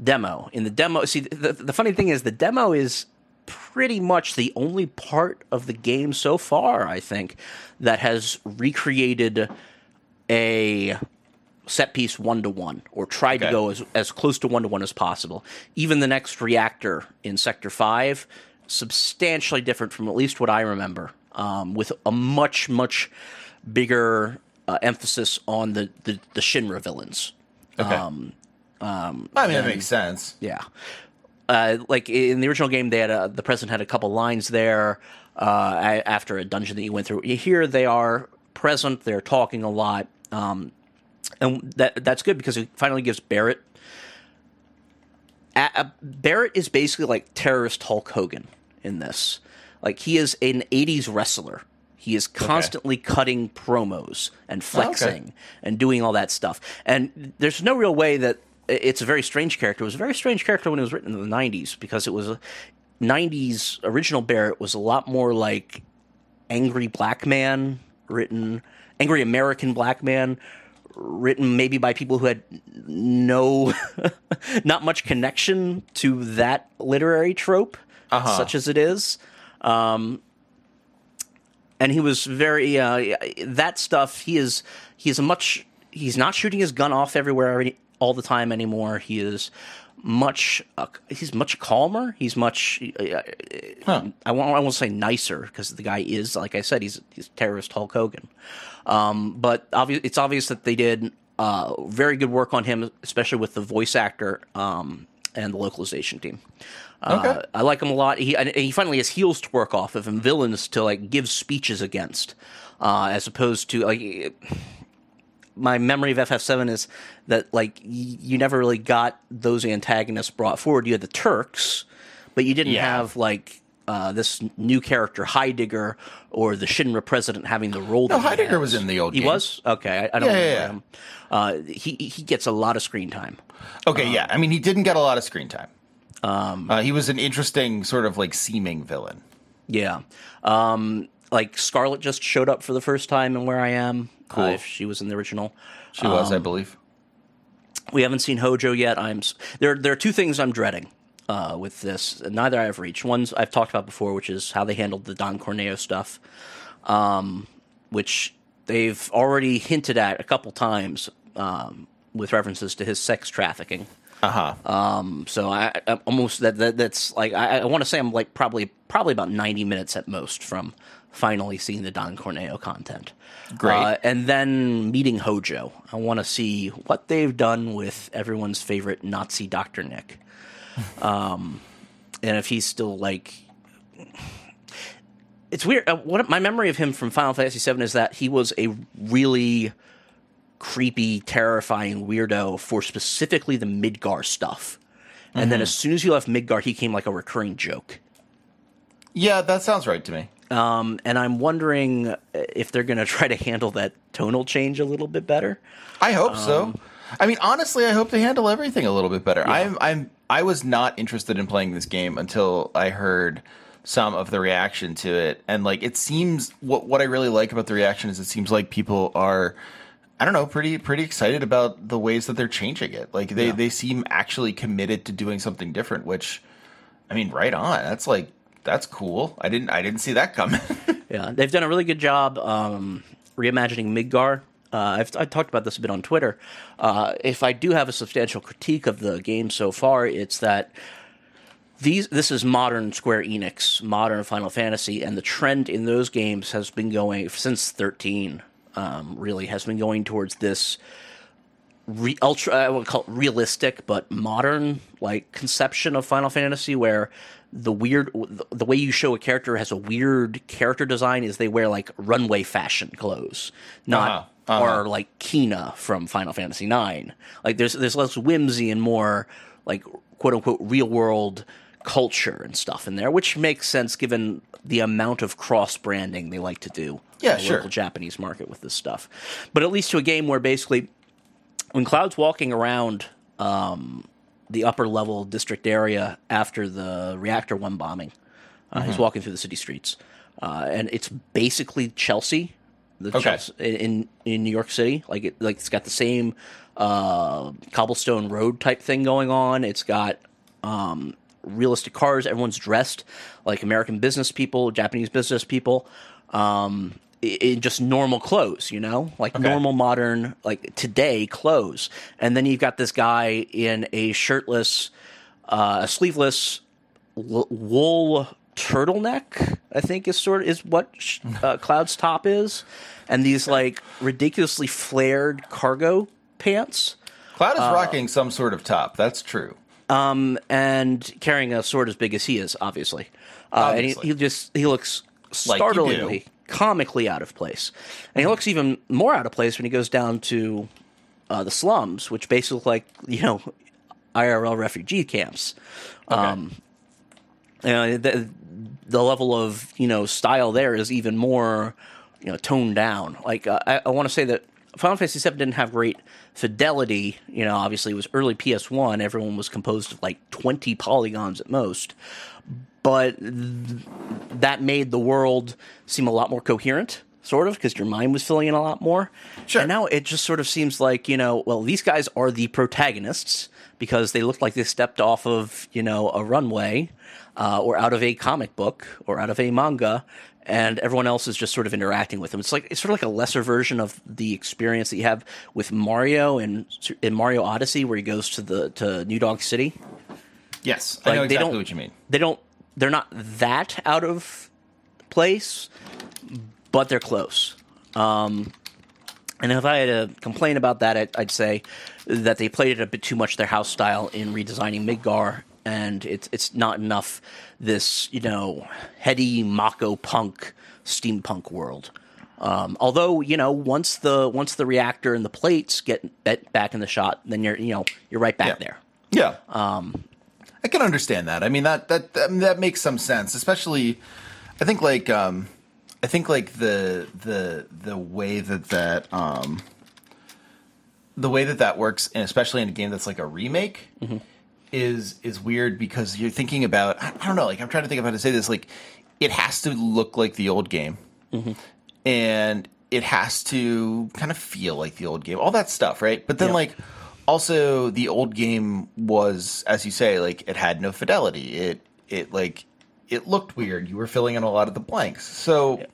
B: demo. In the demo, see, the, the funny thing is the demo is pretty much the only part of the game so far, I think, that has recreated a set piece one to one or tried
A: Okay.
B: to go as, as close to one to one as possible. Even the next reactor in Sector 5, substantially different from at least what I remember, um, with a much, much bigger uh, emphasis on the, the, the Shinra villains.
A: Okay.
B: Um,
A: I mean, that makes sense.
B: Yeah. Uh, like in the original game, they had a, the president had a couple lines there uh, after a dungeon that you went through. Here, they are present. They're talking a lot, um, and that that's good because it finally gives Barret. A, a- Barret is basically like terrorist Hulk Hogan in this. Like he is an '80s wrestler. He is constantly cutting promos and oh, flexing and doing all that stuff. And there's no real way that it's a very strange character. It was a very strange character when it was written in the 90s because it was a 90s original Barret was a lot more like angry black man written angry American black man written maybe by people who had no not much connection to that literary trope
A: Uh-huh.
B: such as it is um and he was very uh, that stuff. He is he is a much he's not shooting his gun off everywhere all the time anymore. He is much uh, he's much calmer. He's much uh,
A: Huh.
B: I won't I won't say nicer because the guy is like I said he's he's terrorist Hulk Hogan. Um, but obvi- it's obvious that they did uh, very good work on him, especially with the voice actor um, and the localization team. Uh,
A: Okay.
B: I like him a lot. He he finally has heels to work off of and villains to like give speeches against, uh, as opposed to like my memory of FF7 is that like y- you never really got those antagonists brought forward. You had the Turks, but you didn't
A: Yeah.
B: have like uh, this new character Heidegger or the Shinra president having the role.
A: No,
B: that he
A: Heidegger
B: has.
A: was in the old
B: He
A: games.
B: was okay. I, I don't
A: Yeah,
B: remember
A: yeah, yeah.
B: him. Uh, he he gets a lot of screen time.
A: Okay, yeah. I mean, he didn't get a lot of screen time. Um, uh, he was an interesting sort of like seeming villain.
B: Yeah. Um, like Scarlet just showed up for the first time in Where I Am.
A: Cool.
B: Uh, if she was in the original.
A: She was, I
B: Um,
A: believe.
B: We haven't seen Hojo yet. I'm there. There are two things I'm dreading uh, with this. Neither I've reached. One's I've talked about before, which is how they handled the Don Corneo stuff, um, which they've already hinted at a couple times um, with references to his sex trafficking.
A: Uh huh.
B: So I, I almost that, that that's like I, I want to say I'm like probably probably about 90 minutes at most from finally seeing the Don Corneo content.
A: Great.
B: Uh, and then meeting Hojo. I want to see what they've done with everyone's favorite Nazi Dr. Nick. Um, and if he's still like it's weird. Uh, what my memory of him from Final Fantasy VII is that he was a really creepy, terrifying weirdo for specifically the Midgar stuff. And then as soon as you left Midgar, he came like a recurring joke.
A: yeah, that sounds right to me.
B: Um, and I'm wondering if they're going to try to handle that tonal change a little bit better.
A: I hope
B: Um,
A: so. I mean, honestly, I hope they handle everything a little bit better. I'm, I'm, I was not interested in playing this game until I heard some of the reaction to it, and like, it seems what what I really like about the reaction is it seems like people are, I don't know, pretty pretty excited about the ways that they're changing it. Like they they seem actually committed to doing something different, which, I mean, right on. That's like that's cool. I didn't I didn't see that coming.
B: Yeah, they've done a really good job um, reimagining Midgar. Uh, I've I talked about this a bit on Twitter. Uh, if I do have a substantial critique of the game so far, it's that these this is modern Square Enix, modern Final Fantasy, and the trend in those games has been going since thirteen. Um, really has been going towards this re- ultra I would call it realistic but modern like conception of Final Fantasy where the weird the way you show a character has a weird character design is they wear like runway fashion clothes not
A: Uh-huh, uh-huh.
B: or like Quina from Final Fantasy 9 like there's there's less whimsy and more like quote unquote real world culture and stuff in there which makes sense given the amount of cross branding they like to do
A: Yeah,
B: in the
A: sure.
B: local Japanese market with this stuff but at least to a game where basically when Cloud's walking around um, the upper level district area after the reactor one bombing, uh,
A: Mm-hmm.
B: he's walking through the city streets, uh, and it's basically Chelsea, the
A: Okay.
B: Chelsea, in in New York City. Like it, like it's got the same uh, cobblestone road type thing going on. It's got um, realistic cars. Everyone's dressed like American business people, Japanese business people, um, in just normal clothes. You know, like normal modern like today clothes. And then you've got this guy in a shirtless, uh, sleeveless wool turtleneck. I think is sort of is what uh, Cloud's top is, and these like ridiculously flared cargo pants,
A: Cloud
B: Uh,
A: is rocking some sort of top. That's true.
B: Um, and carrying a sword as big as he is, obviously. Uh, and he,
A: Obviously.
B: he just he looks
A: Like
B: startlingly, comically out of place, and he looks even more out of place when he goes down to uh, the slums, which basically look like you know IRL refugee camps. Um, you know, the, the level of you know style there is even more you know toned down. Like uh, I, I want to say that Final Fantasy VII didn't have great fidelity. You know, obviously it was early PS1. Everyone was composed of like twenty polygons at most, but th- that made the world seem a lot more coherent. Sort of, because your mind was filling in a lot more.
A: Sure.
B: And now it just sort of seems like, you know, well, these guys are the protagonists because they look like they stepped off of, you know, a runway uh, or out of a comic book or out of a manga, and everyone else is just sort of interacting with them. It's like it's sort of like a lesser version of the experience that you have with Mario and in Mario Odyssey, where he goes to the to New Donk City.
A: Yes, I know
B: Like, they
A: exactly what you mean.
B: They don't, they're not that out of place, but they're close. Um, and if I had to complain about that, I'd, I'd say that they played it a bit too much their house style in redesigning Midgar, and it's it's not enough this you know heady Mako punk steampunk world. Um, although you know once the once the reactor and the plates get bet back in the shot, then you're you know you're right back
A: Yeah.
B: there.
A: Yeah. Um, I can understand that. I mean that that that, that makes some sense, especially. I think like um, I think like the the the way that that um, the way that that works, and especially in a game that's like a remake, is is weird because you're thinking about I don't know. Like I'm trying to think of how to say this. Like it has to look like the old game, and it has to kind of feel like the old game. All that stuff, right? But then
B: Yeah.
A: like also the old game was as you say like it had no fidelity it it like it looked weird you were filling in a lot of the blanks so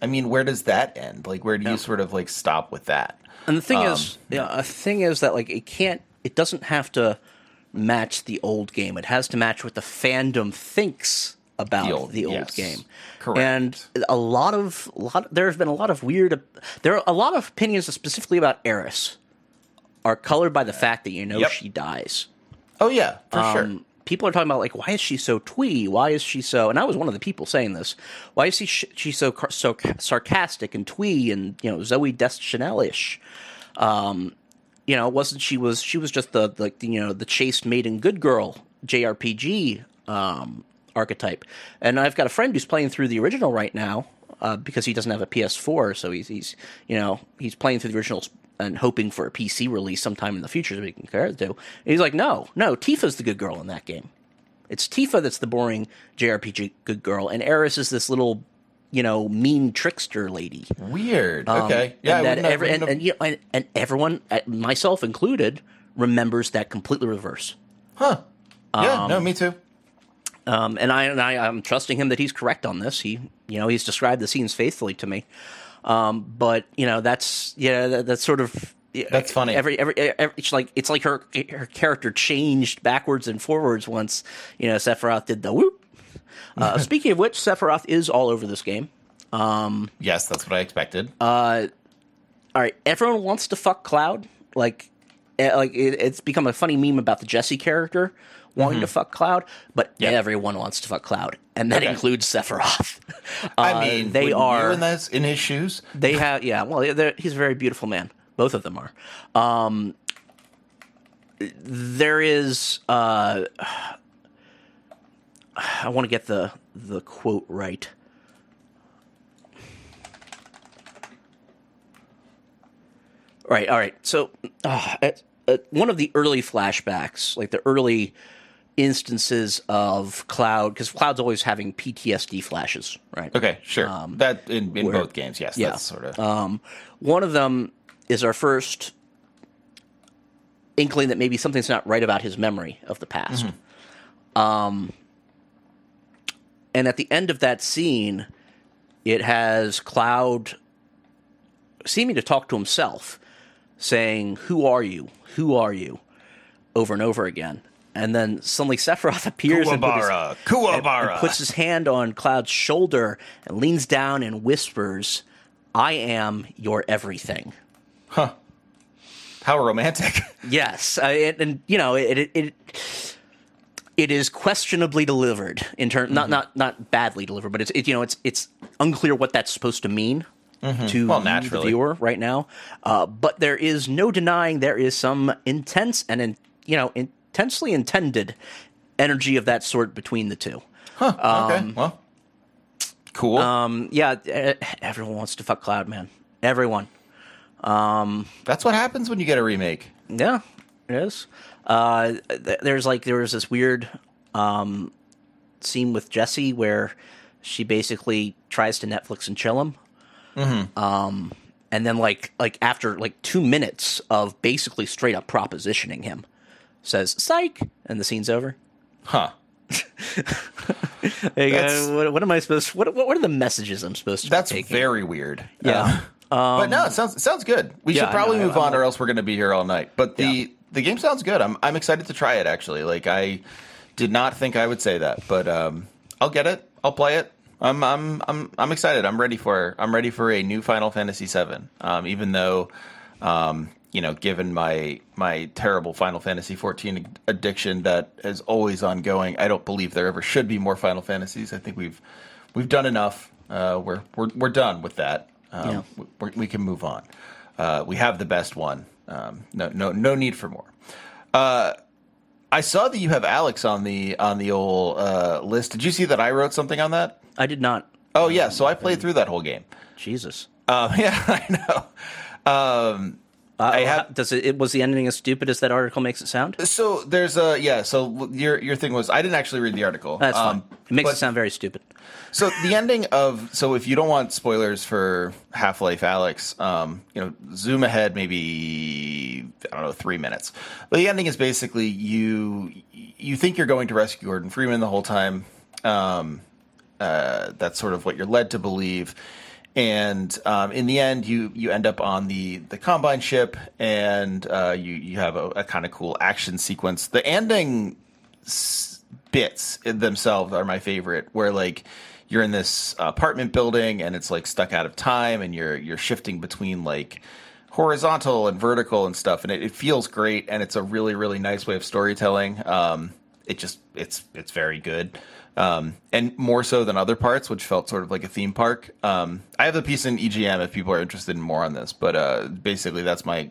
A: i mean where does that end like where do you sort of like stop with that
B: And the thing is, um, yeah, a thing is that like it can't, it doesn't have to match the old game. It has to match what the fandom thinks about
A: The
B: the
A: old-
B: old,
A: yes.
B: game.
A: Correct.
B: And a lot of lot, there have been a lot of weird. There are a lot of opinions specifically about Aeris are colored by the fact that you know
A: Yep.
B: she dies.
A: oh yeah for sure
B: Um, People are talking about like, why is she so twee? Why is she so? And I was one of the people saying this. Why is she she so so ca- sarcastic and twee and you know Zooey Deschanel ish? Um, you know, wasn't she was she was just the like you know the chaste maiden good girl JRPG um, archetype. And I've got a friend who's playing through the original right now uh, because he doesn't have a PS4, so he's he's you know he's playing through the originals and hoping for a PC release sometime in the future that we can compare it to. And he's like, no, no, Tifa's the good girl in that game. It's Tifa that's the boring JRPG good girl, and Aeris is this little, you know, mean trickster lady.
A: weird
B: Um,
A: okay yeah
B: and, that every, and, and, you know, and, and everyone, uh, myself included, remembers that completely reverse.
A: huh yeah
B: um,
A: no me too
B: Um, and I and I, I'm trusting him that he's correct on this. He, you know, he's described the scenes faithfully to me. Um, but you know, that's yeah, that, that's sort of
A: That's funny.
B: Every, every, every it's like it's like her her character changed backwards and forwards once you know Sephiroth did the whoop. Uh, speaking of which, Sephiroth is all over this game.
A: yes that's what i expected
B: Uh, All right, everyone wants to fuck Cloud. Like, like it, it's become a funny meme about the Jesse character wanting to fuck Cloud, but
A: Yep.
B: everyone wants to fuck Cloud, and that
A: Okay.
B: includes Sephiroth.
A: i
B: Uh,
A: mean
B: they are
A: in, this, in his shoes
B: they have yeah. Well, he's a very beautiful man. Both of them are. Um, there is. Uh, I want to get the the quote right. Right. All right. So, uh, one of the early flashbacks, like the early instances of Cloud, because Cloud's always having PTSD flashes, right?
A: okay sure that in, in
B: Um, where-
A: both games yes
B: yeah.
A: that's sort of
B: Um, one of them is our first inkling that maybe something's not right about his memory of the past. Um, and at the end of that scene, it has Cloud seeming to talk to himself, saying, "Who are you? Who are you?" over and over again. And then suddenly Sephiroth appears and, put his-
A: Kuwabara,
B: and- and puts his hand on Cloud's shoulder and leans down and whispers, "I am your everything." Huh.
A: How romantic.
B: Yes, uh, it, and you know it, it it it is questionably delivered in term not not not badly delivered, but it's it, you know it's it's unclear what that's supposed to mean to
A: Well,
B: you, the viewer right now. Uh, but there is no denying there is some intense and in, you know intensely intended energy of that sort between the two.
A: okay. Well, cool.
B: Um, yeah, everyone wants to fuck Cloud, man. Everyone.
A: That's what happens when you get a remake.
B: Yeah, it is. Uh, th- there's like there was this weird um, scene with Jesse where she basically tries to Netflix and chill him. Um, and then like like after like two minutes of basically straight up propositioning him, says "psych," and the scene's over.
A: Huh.
B: Hey,
A: That's-
B: uh, what, what am I supposed? What, what are the messages I'm supposed to?
A: That's very weird.
B: Yeah.
A: Uh, but no, it sounds it sounds good. We
B: yeah,
A: should probably
B: no,
A: move
B: I'm
A: on, or else we're going to be here all night. But the
B: Yeah.
A: the game sounds good. I'm I'm excited to try it. Actually, like I did not think I would say that, but um, I'll get it. I'll play it. I'm I'm I'm I'm excited. I'm ready for I'm ready for a new Final Fantasy VII. Um, even though, um, you know, given my my terrible Final Fantasy 14 addiction that is always ongoing, I don't believe there ever should be more Final Fantasies. I think we've we've done enough. Uh, we're we're we're done with that. Um,
B: Yeah.
A: we we can move on. Uh, we have the best one. Um, no no no need for more. Uh, I saw that you have Alyx on the on the old uh, list. Did you see that I wrote something on that?
B: I did not.
A: Oh yeah, so I played through that whole game.
B: Jesus.
A: Um, yeah, I know. Um,
B: Uh,
A: I have-
B: Does it, it? Was the ending as stupid as that article makes it sound?
A: so there's a yeah. So your your thing was I didn't actually read the article.
B: That's fine.
A: Um,
B: It makes
A: but-
B: it sound very stupid.
A: So the ending of so if you don't want spoilers for Half Life Alyx, um, you know, zoom ahead maybe I don't know three minutes. But the ending is basically you you think you're going to rescue Gordon Freeman the whole time. Um, uh, that's sort of what you're led to believe. And um, in the end, you you end up on the the combine ship, and uh, you you have a, a kind of cool action sequence. The ending s- bits themselves are my favorite, where like you're in this apartment building and it's like stuck out of time, and you're you're shifting between like horizontal and vertical and stuff, and it, it feels great, and it's a really really nice way of storytelling. Um, it just it's it's very good. Um, and more so than other parts, which felt sort of like a theme park. Um, I have a piece in EGM if people are interested in more on this, but uh, basically that's my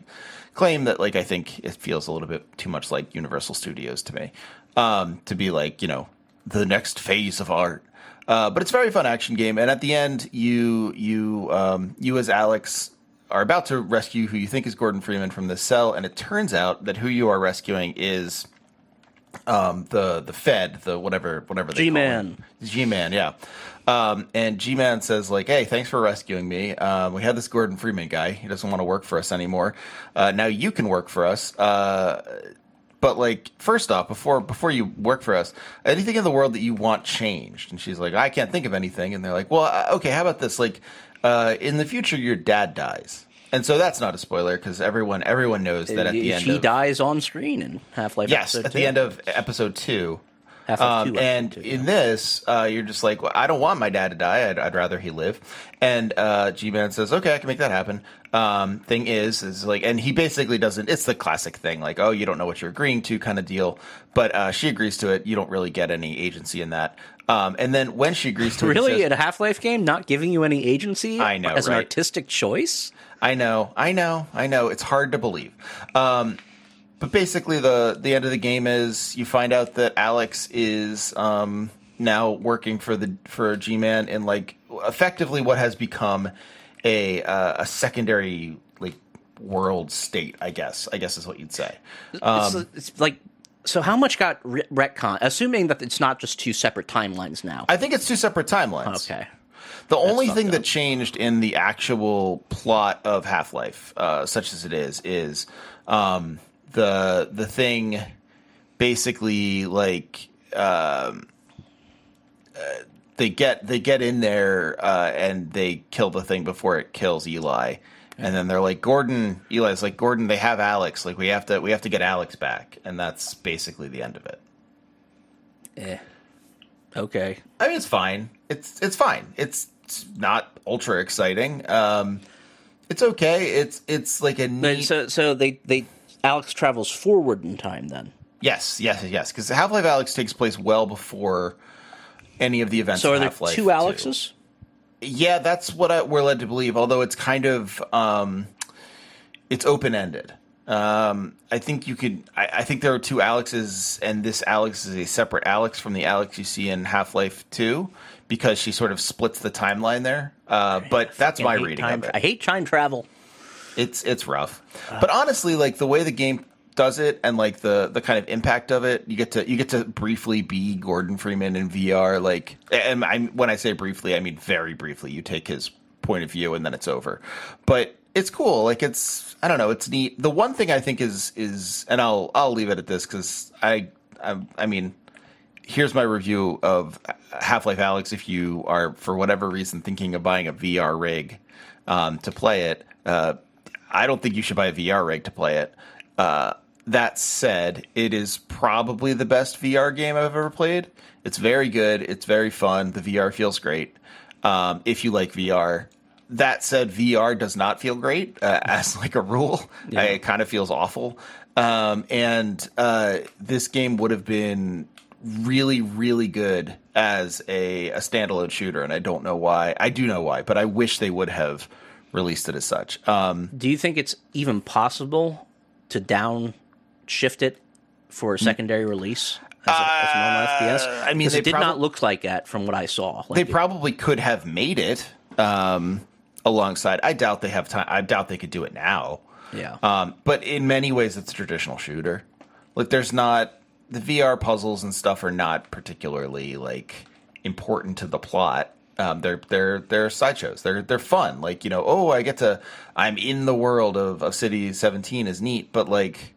A: claim that like I think it feels a little bit too much like Universal Studios to me, um, to be like you know the next phase of art. Uh, but it's a very fun action game, and at the end, you you um, you as Alyx are about to rescue who you think is Gordon Freeman from this cell, and it turns out that who you are rescuing is um, the the Fed, the whatever whatever they
B: G-Man.
A: G Man, yeah. Um, and G Man says like, "Hey, thanks for rescuing me. Um, we had this Gordon Freeman guy. He doesn't want to work for us anymore. Uh, now you can work for us." Uh, but like, first off, before before you work for us, anything in the world that you want changed? And she's like, "I can't think of anything." And they're like, "Well, uh, okay, how about this? Like, uh, in the future, your dad dies." And so that's not a spoiler because everyone everyone knows that at the end
B: he
A: of
B: dies on screen in Half Life.
A: yes at the end of episode two.
B: Half-Life
A: Um,
B: 2,
A: and
B: episode two, yeah.
A: in this, uh, you're just like, well, I don't want my dad to die. I'd, I'd rather he live. And uh, G-Man says, okay, I can make that happen. Um, thing is, is like, and he basically doesn't. It's the classic thing, like, oh, you don't know what you're agreeing to, kind of deal. But uh, she agrees to it. You don't really get any agency in that. Um, and then when she agrees to it,
B: really in a Half Life game, not giving you any agency.
A: I know,
B: as an artistic choice.
A: I know, I know, I know. It's hard to believe. Um, but basically, the the end of the game is you find out that Alyx is um, now working for the for G Man in like effectively what has become a uh, a secondary like world state. I guess. I guess is what you'd say. Um,
B: it's, it's like so. How much got re- retcon? Assuming that it's not just two separate timelines now.
A: I think it's two separate timelines.
B: okay.
A: The only thing
B: up.
A: that changed in the actual plot of Half Life, uh, such as it is, is um, the the thing basically like um, uh, they get they get in there uh, and they kill the thing before it kills Eli. And then they're like, Gordon. Eli's like, Gordon. They have Alyx. Like, we have to, we have to get Alyx back, and that's basically the end of it.
B: Eh. Okay.
A: I mean, it's fine. It's it's fine. It's, it's not ultra exciting. Um, it's okay. It's it's like a neat.
B: So so they they Alyx travels forward in time then.
A: yes, yes, yes. Because Half Life Alyx takes place well before any of the events.
B: So are there
A: Half-Life
B: two
A: 2.
B: Alyxes?
A: Yeah, that's what I, we're led to believe. Although it's kind of um, it's open ended. Um, I think you could. I, I think there are two Alyxes, and this Alyx is a separate Alyx from the Alyx you see in Half Life Two, because she sort of splits the timeline there. Uh, but that's my reading
B: time,
A: of it.
B: I hate time travel.
A: It's it's rough, but honestly, like the way the game does it and like the the kind of impact of it, you get to you get to briefly be Gordon Freeman in VR. Like, and I'm, when I say briefly, I mean very briefly. You take his point of view and then it's over. But it's cool. Like it's I don't know. It's neat. The one thing I think is is and I'll I'll leave it at this because I, I I mean here's my review of Half Life Alyx. If you are, for whatever reason, thinking of buying a VR rig um, to play it, uh, I don't think you should buy a VR rig to play it. Uh, that said, it is probably the best VR game I've ever played. It's very good. It's very fun. The VR feels great. Um, if you like VR. That said, VR does not feel great uh, as like a rule. It kind of feels awful. Um, and uh, this game would have been really, really good as a, a standalone shooter, and I don't know why. I do know why, but I wish they would have released it as such. Um,
B: Do you think it's even possible to downshift it for a secondary release as a, as a normal FPS?
A: Uh, I mean,
B: it did
A: prob-
B: not look like that from what I saw. Like
A: they
B: it-
A: probably could have made it um, alongside. I doubt they have time. I doubt they could do it now.
B: yeah.
A: Um, but in many ways, it's a traditional shooter. Like, there's not the VR puzzles and stuff are not particularly like important to the plot. Um, they're they're they're sideshows. They're they're fun. Like you know, oh, I get to I'm in the world of of City 17 is neat. But like,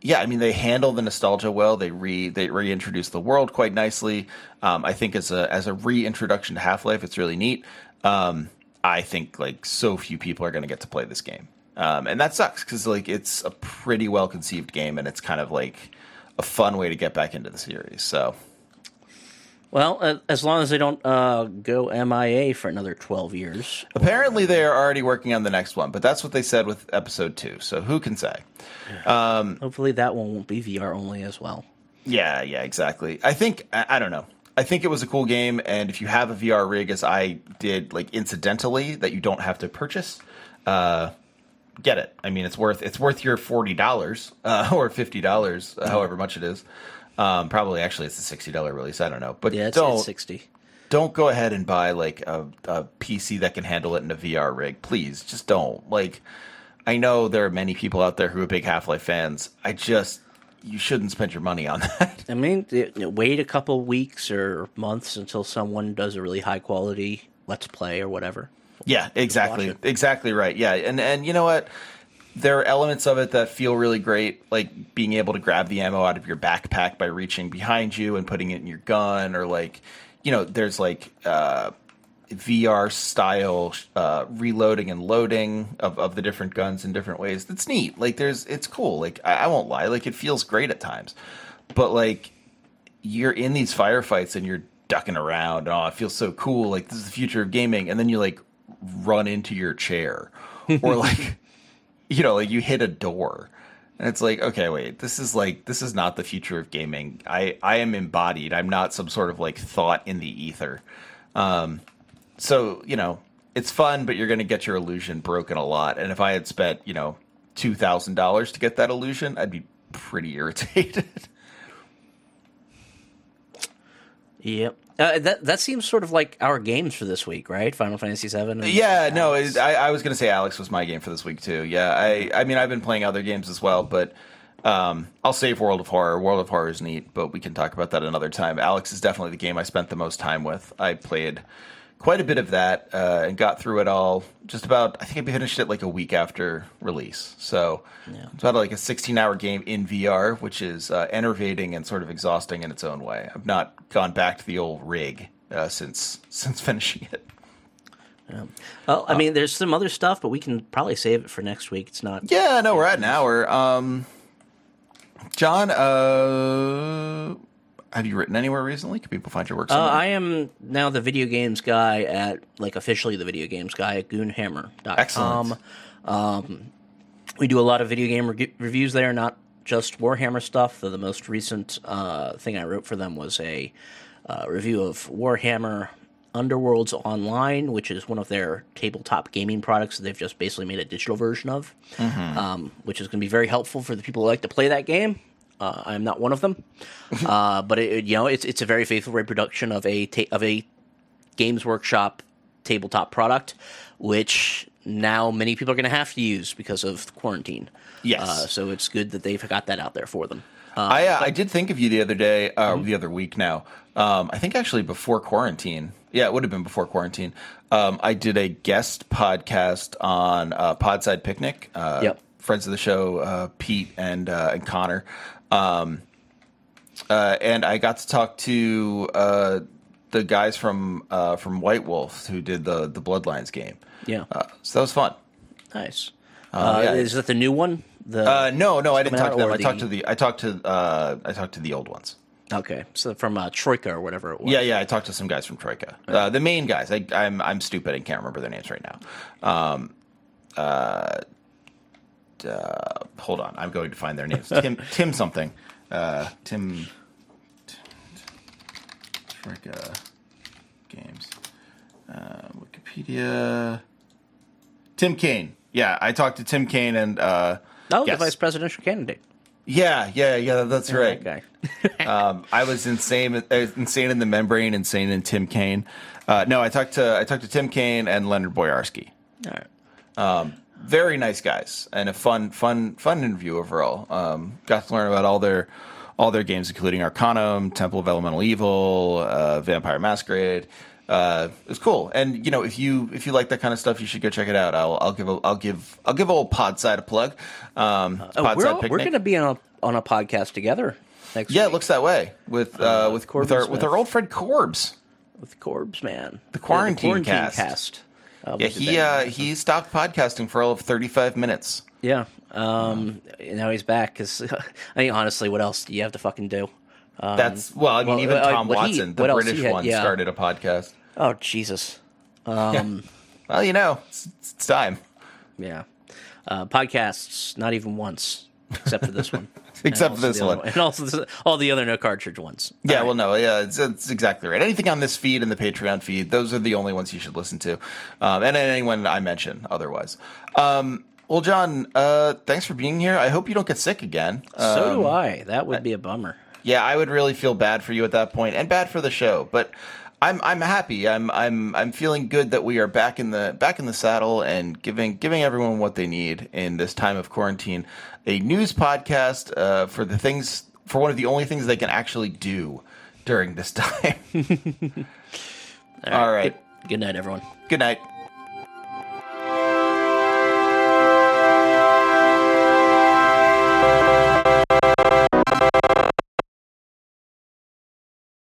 A: yeah, I mean, they handle the nostalgia well. They re they reintroduce the world quite nicely. Um, I think as a as a reintroduction to Half Life, it's really neat. Um, I think like so few people are going to get to play this game, um, and that sucks because like it's a pretty well conceived game, and it's kind of like a fun way to get back into the series. So
B: well, uh, as long as they don't uh, go MIA for another 12 years.
A: apparently they are already working on the next one, but that's what they said with episode two. So who can say?
B: Hopefully that one won't be VR only as well.
A: Yeah, yeah, exactly. I think I, I don't know. I think it was a cool game, and if you have a VR rig, as I did, like incidentally, that you don't have to purchase, uh, get it. I mean, it's worth it's worth your forty dollars uh, or fifty dollars, uh, however much it is. Um, probably, actually, it's a sixty dollar release. I don't know, but
B: Yeah, it's,
A: don't
B: it's 60.
A: don't go ahead and buy like a, a PC that can handle it in a VR rig. Please, just don't. Like, I know there are many people out there who are big Half Life fans. I just you shouldn't spend your money on that.
B: I mean, wait a couple weeks or months until someone does a really high quality Let's Play or whatever.
A: Yeah, exactly. Exactly right. Yeah. And and you know what? There are elements of it that feel really great, like being able to grab the ammo out of your backpack by reaching behind you and putting it in your gun, or like, you know, there's like uh, VR style uh, reloading and loading of, of the different guns in different ways. That's neat. Like, there's it's cool. Like, I, I won't lie. Like, it feels great at times, but like, you're in these firefights and you're ducking around. Oh, it feels so cool. Like this is the future of gaming. And then you like run into your chair or like, you know, like you hit a door and it's like, okay, wait, this is like, this is not the future of gaming. I, I am embodied. I'm not some sort of like thought in the ether. Um, so, you know, it's fun, but you're going to get your illusion broken a lot. And if I had spent, you know, $2,000 to get that illusion, I'd be pretty irritated.
B: Yep. Uh, that that seems sort of like our games for this week, right? Final Fantasy VII.
A: Yeah, no, it, I, I was going to say Alyx was my game for this week too. Yeah, I, I mean, I've been playing other games as well, but um, I'll save World of Horror. World of Horror is neat, but we can talk about that another time. Alyx is definitely the game I spent the most time with. I played quite a bit of that uh, and got through it all. Just about, I think I finished it like a week after release. So
B: Yeah.
A: it's about like a 16 hour game in VR, which is uh, enervating and sort of exhausting in its own way. I've not gone back to the old rig uh, since since finishing it.
B: Well, I mean, there's some other stuff, but we can probably save it for next week. It's not.
A: Yeah, no, we're at an hour. Um, John, uh, have you written anywhere recently? Can people find your work?
B: Uh. I am now the video games guy at, like, officially the video games guy at goonhammer.com.
A: Excellent.
B: Um, we do a lot of video game re- reviews there, not just Warhammer stuff. The, the most recent uh, thing I wrote for them was a uh, review of Warhammer Underworlds Online, which is one of their tabletop gaming products that they've just basically made a digital version of, um, which is going to be very helpful for the people who like to play that game. Uh, I'm not one of them, uh, but it, you know it's it's a very faithful reproduction of a ta- of a Games Workshop tabletop product, which now many people are going to have to use because of quarantine.
A: Yes.
B: Uh, so it's good that they've got that out there for them.
A: I uh, I did think of you the other day, uh, the other week now. Um, I think actually before quarantine. Yeah, it would have been before quarantine. Um, I did a guest podcast on uh, Podside Picnic. Uh,
B: Yep.
A: Friends of the show, uh, Pete and uh, and Connor. Um, uh, and I got to talk to uh, the guys from uh, from White Wolf who did the the Bloodlines game.
B: Yeah.
A: Uh, so that was fun.
B: nice. Uh,
A: yeah.
B: Is that the new one? The
A: Uh, no, no, I didn't talk to them.
B: or
A: I talked to the I talked to uh, I talked to the old ones.
B: okay, so from uh, Troika or whatever it was.
A: Yeah, yeah. I talked to some guys from Troika. Uh, the main guys. I, I'm I'm stupid and can't remember their names right now. Um, uh, hold on, I'm going to find their names. Tim Tim something. Uh, Tim. Troika games. Uh, Wikipedia. Tim Cain. Yeah, I talked to Tim Cain and. Uh,
B: Oh,
A: yes.
B: the vice presidential candidate.
A: Yeah, yeah, yeah. That's right.
B: That guy.
A: Um, I was insane, uh, insane in the membrane, insane in Tim Kaine. Uh, no, I talked to I talked to Tim Cain and Leonard Boyarsky.
B: All right.
A: Very nice guys, and a fun, fun, fun interview overall. Um, got to learn about all their all their games, including Arcanum, Temple of Elemental Evil, uh, Vampire Masquerade. Uh, it was cool, and you know if you if you like that kind of stuff, you should go check it out. I'll I'll give a, I'll give I'll give old Podside a plug. Um,
B: Oh,
A: Podside
B: we're all- we're going to be on a on a podcast together next
A: yeah, it looks that way with uh, with with
B: Corbin
A: our
B: Smith.
A: with our old friend Corbs.
B: with Corbs, man.
A: The quarantine
B: quarantine
A: cast.
B: Uh,
A: Yeah, he uh, he stopped podcasting for all of 35 minutes.
B: yeah. Um, now he's back because I mean, honestly, what else do you have to fucking do? Um,
A: That's well, I mean,
B: well,
A: even
B: uh,
A: Tom
B: what he-
A: Watson, the British
B: had-
A: one,
B: yeah.
A: started a podcast.
B: oh Jesus. Um,
A: Well, you know, it's, it's time.
B: yeah. Uh, podcasts, not even once, except for this one.
A: Except for this
B: other
A: one.
B: and also this- all the other no cartridge ones.
A: Yeah, well, no, yeah, it's, it's exactly right. Anything on this feed and the Patreon feed, those are the only ones you should listen to, um, and anyone I mention otherwise. Um, well, John, uh, thanks for being here. I hope you don't get sick again.
B: So
A: Um,
B: do I. That would be a bummer.
A: Yeah, I would really feel bad for you at that point, and bad for the show. But I'm I'm happy. I'm I'm I'm feeling good that we are back in the back in the saddle and giving giving everyone what they need in this time of quarantine. A news podcast uh, for the things for one of the only things they can actually do during this time. All right.
B: Good, good night, everyone.
A: Good night.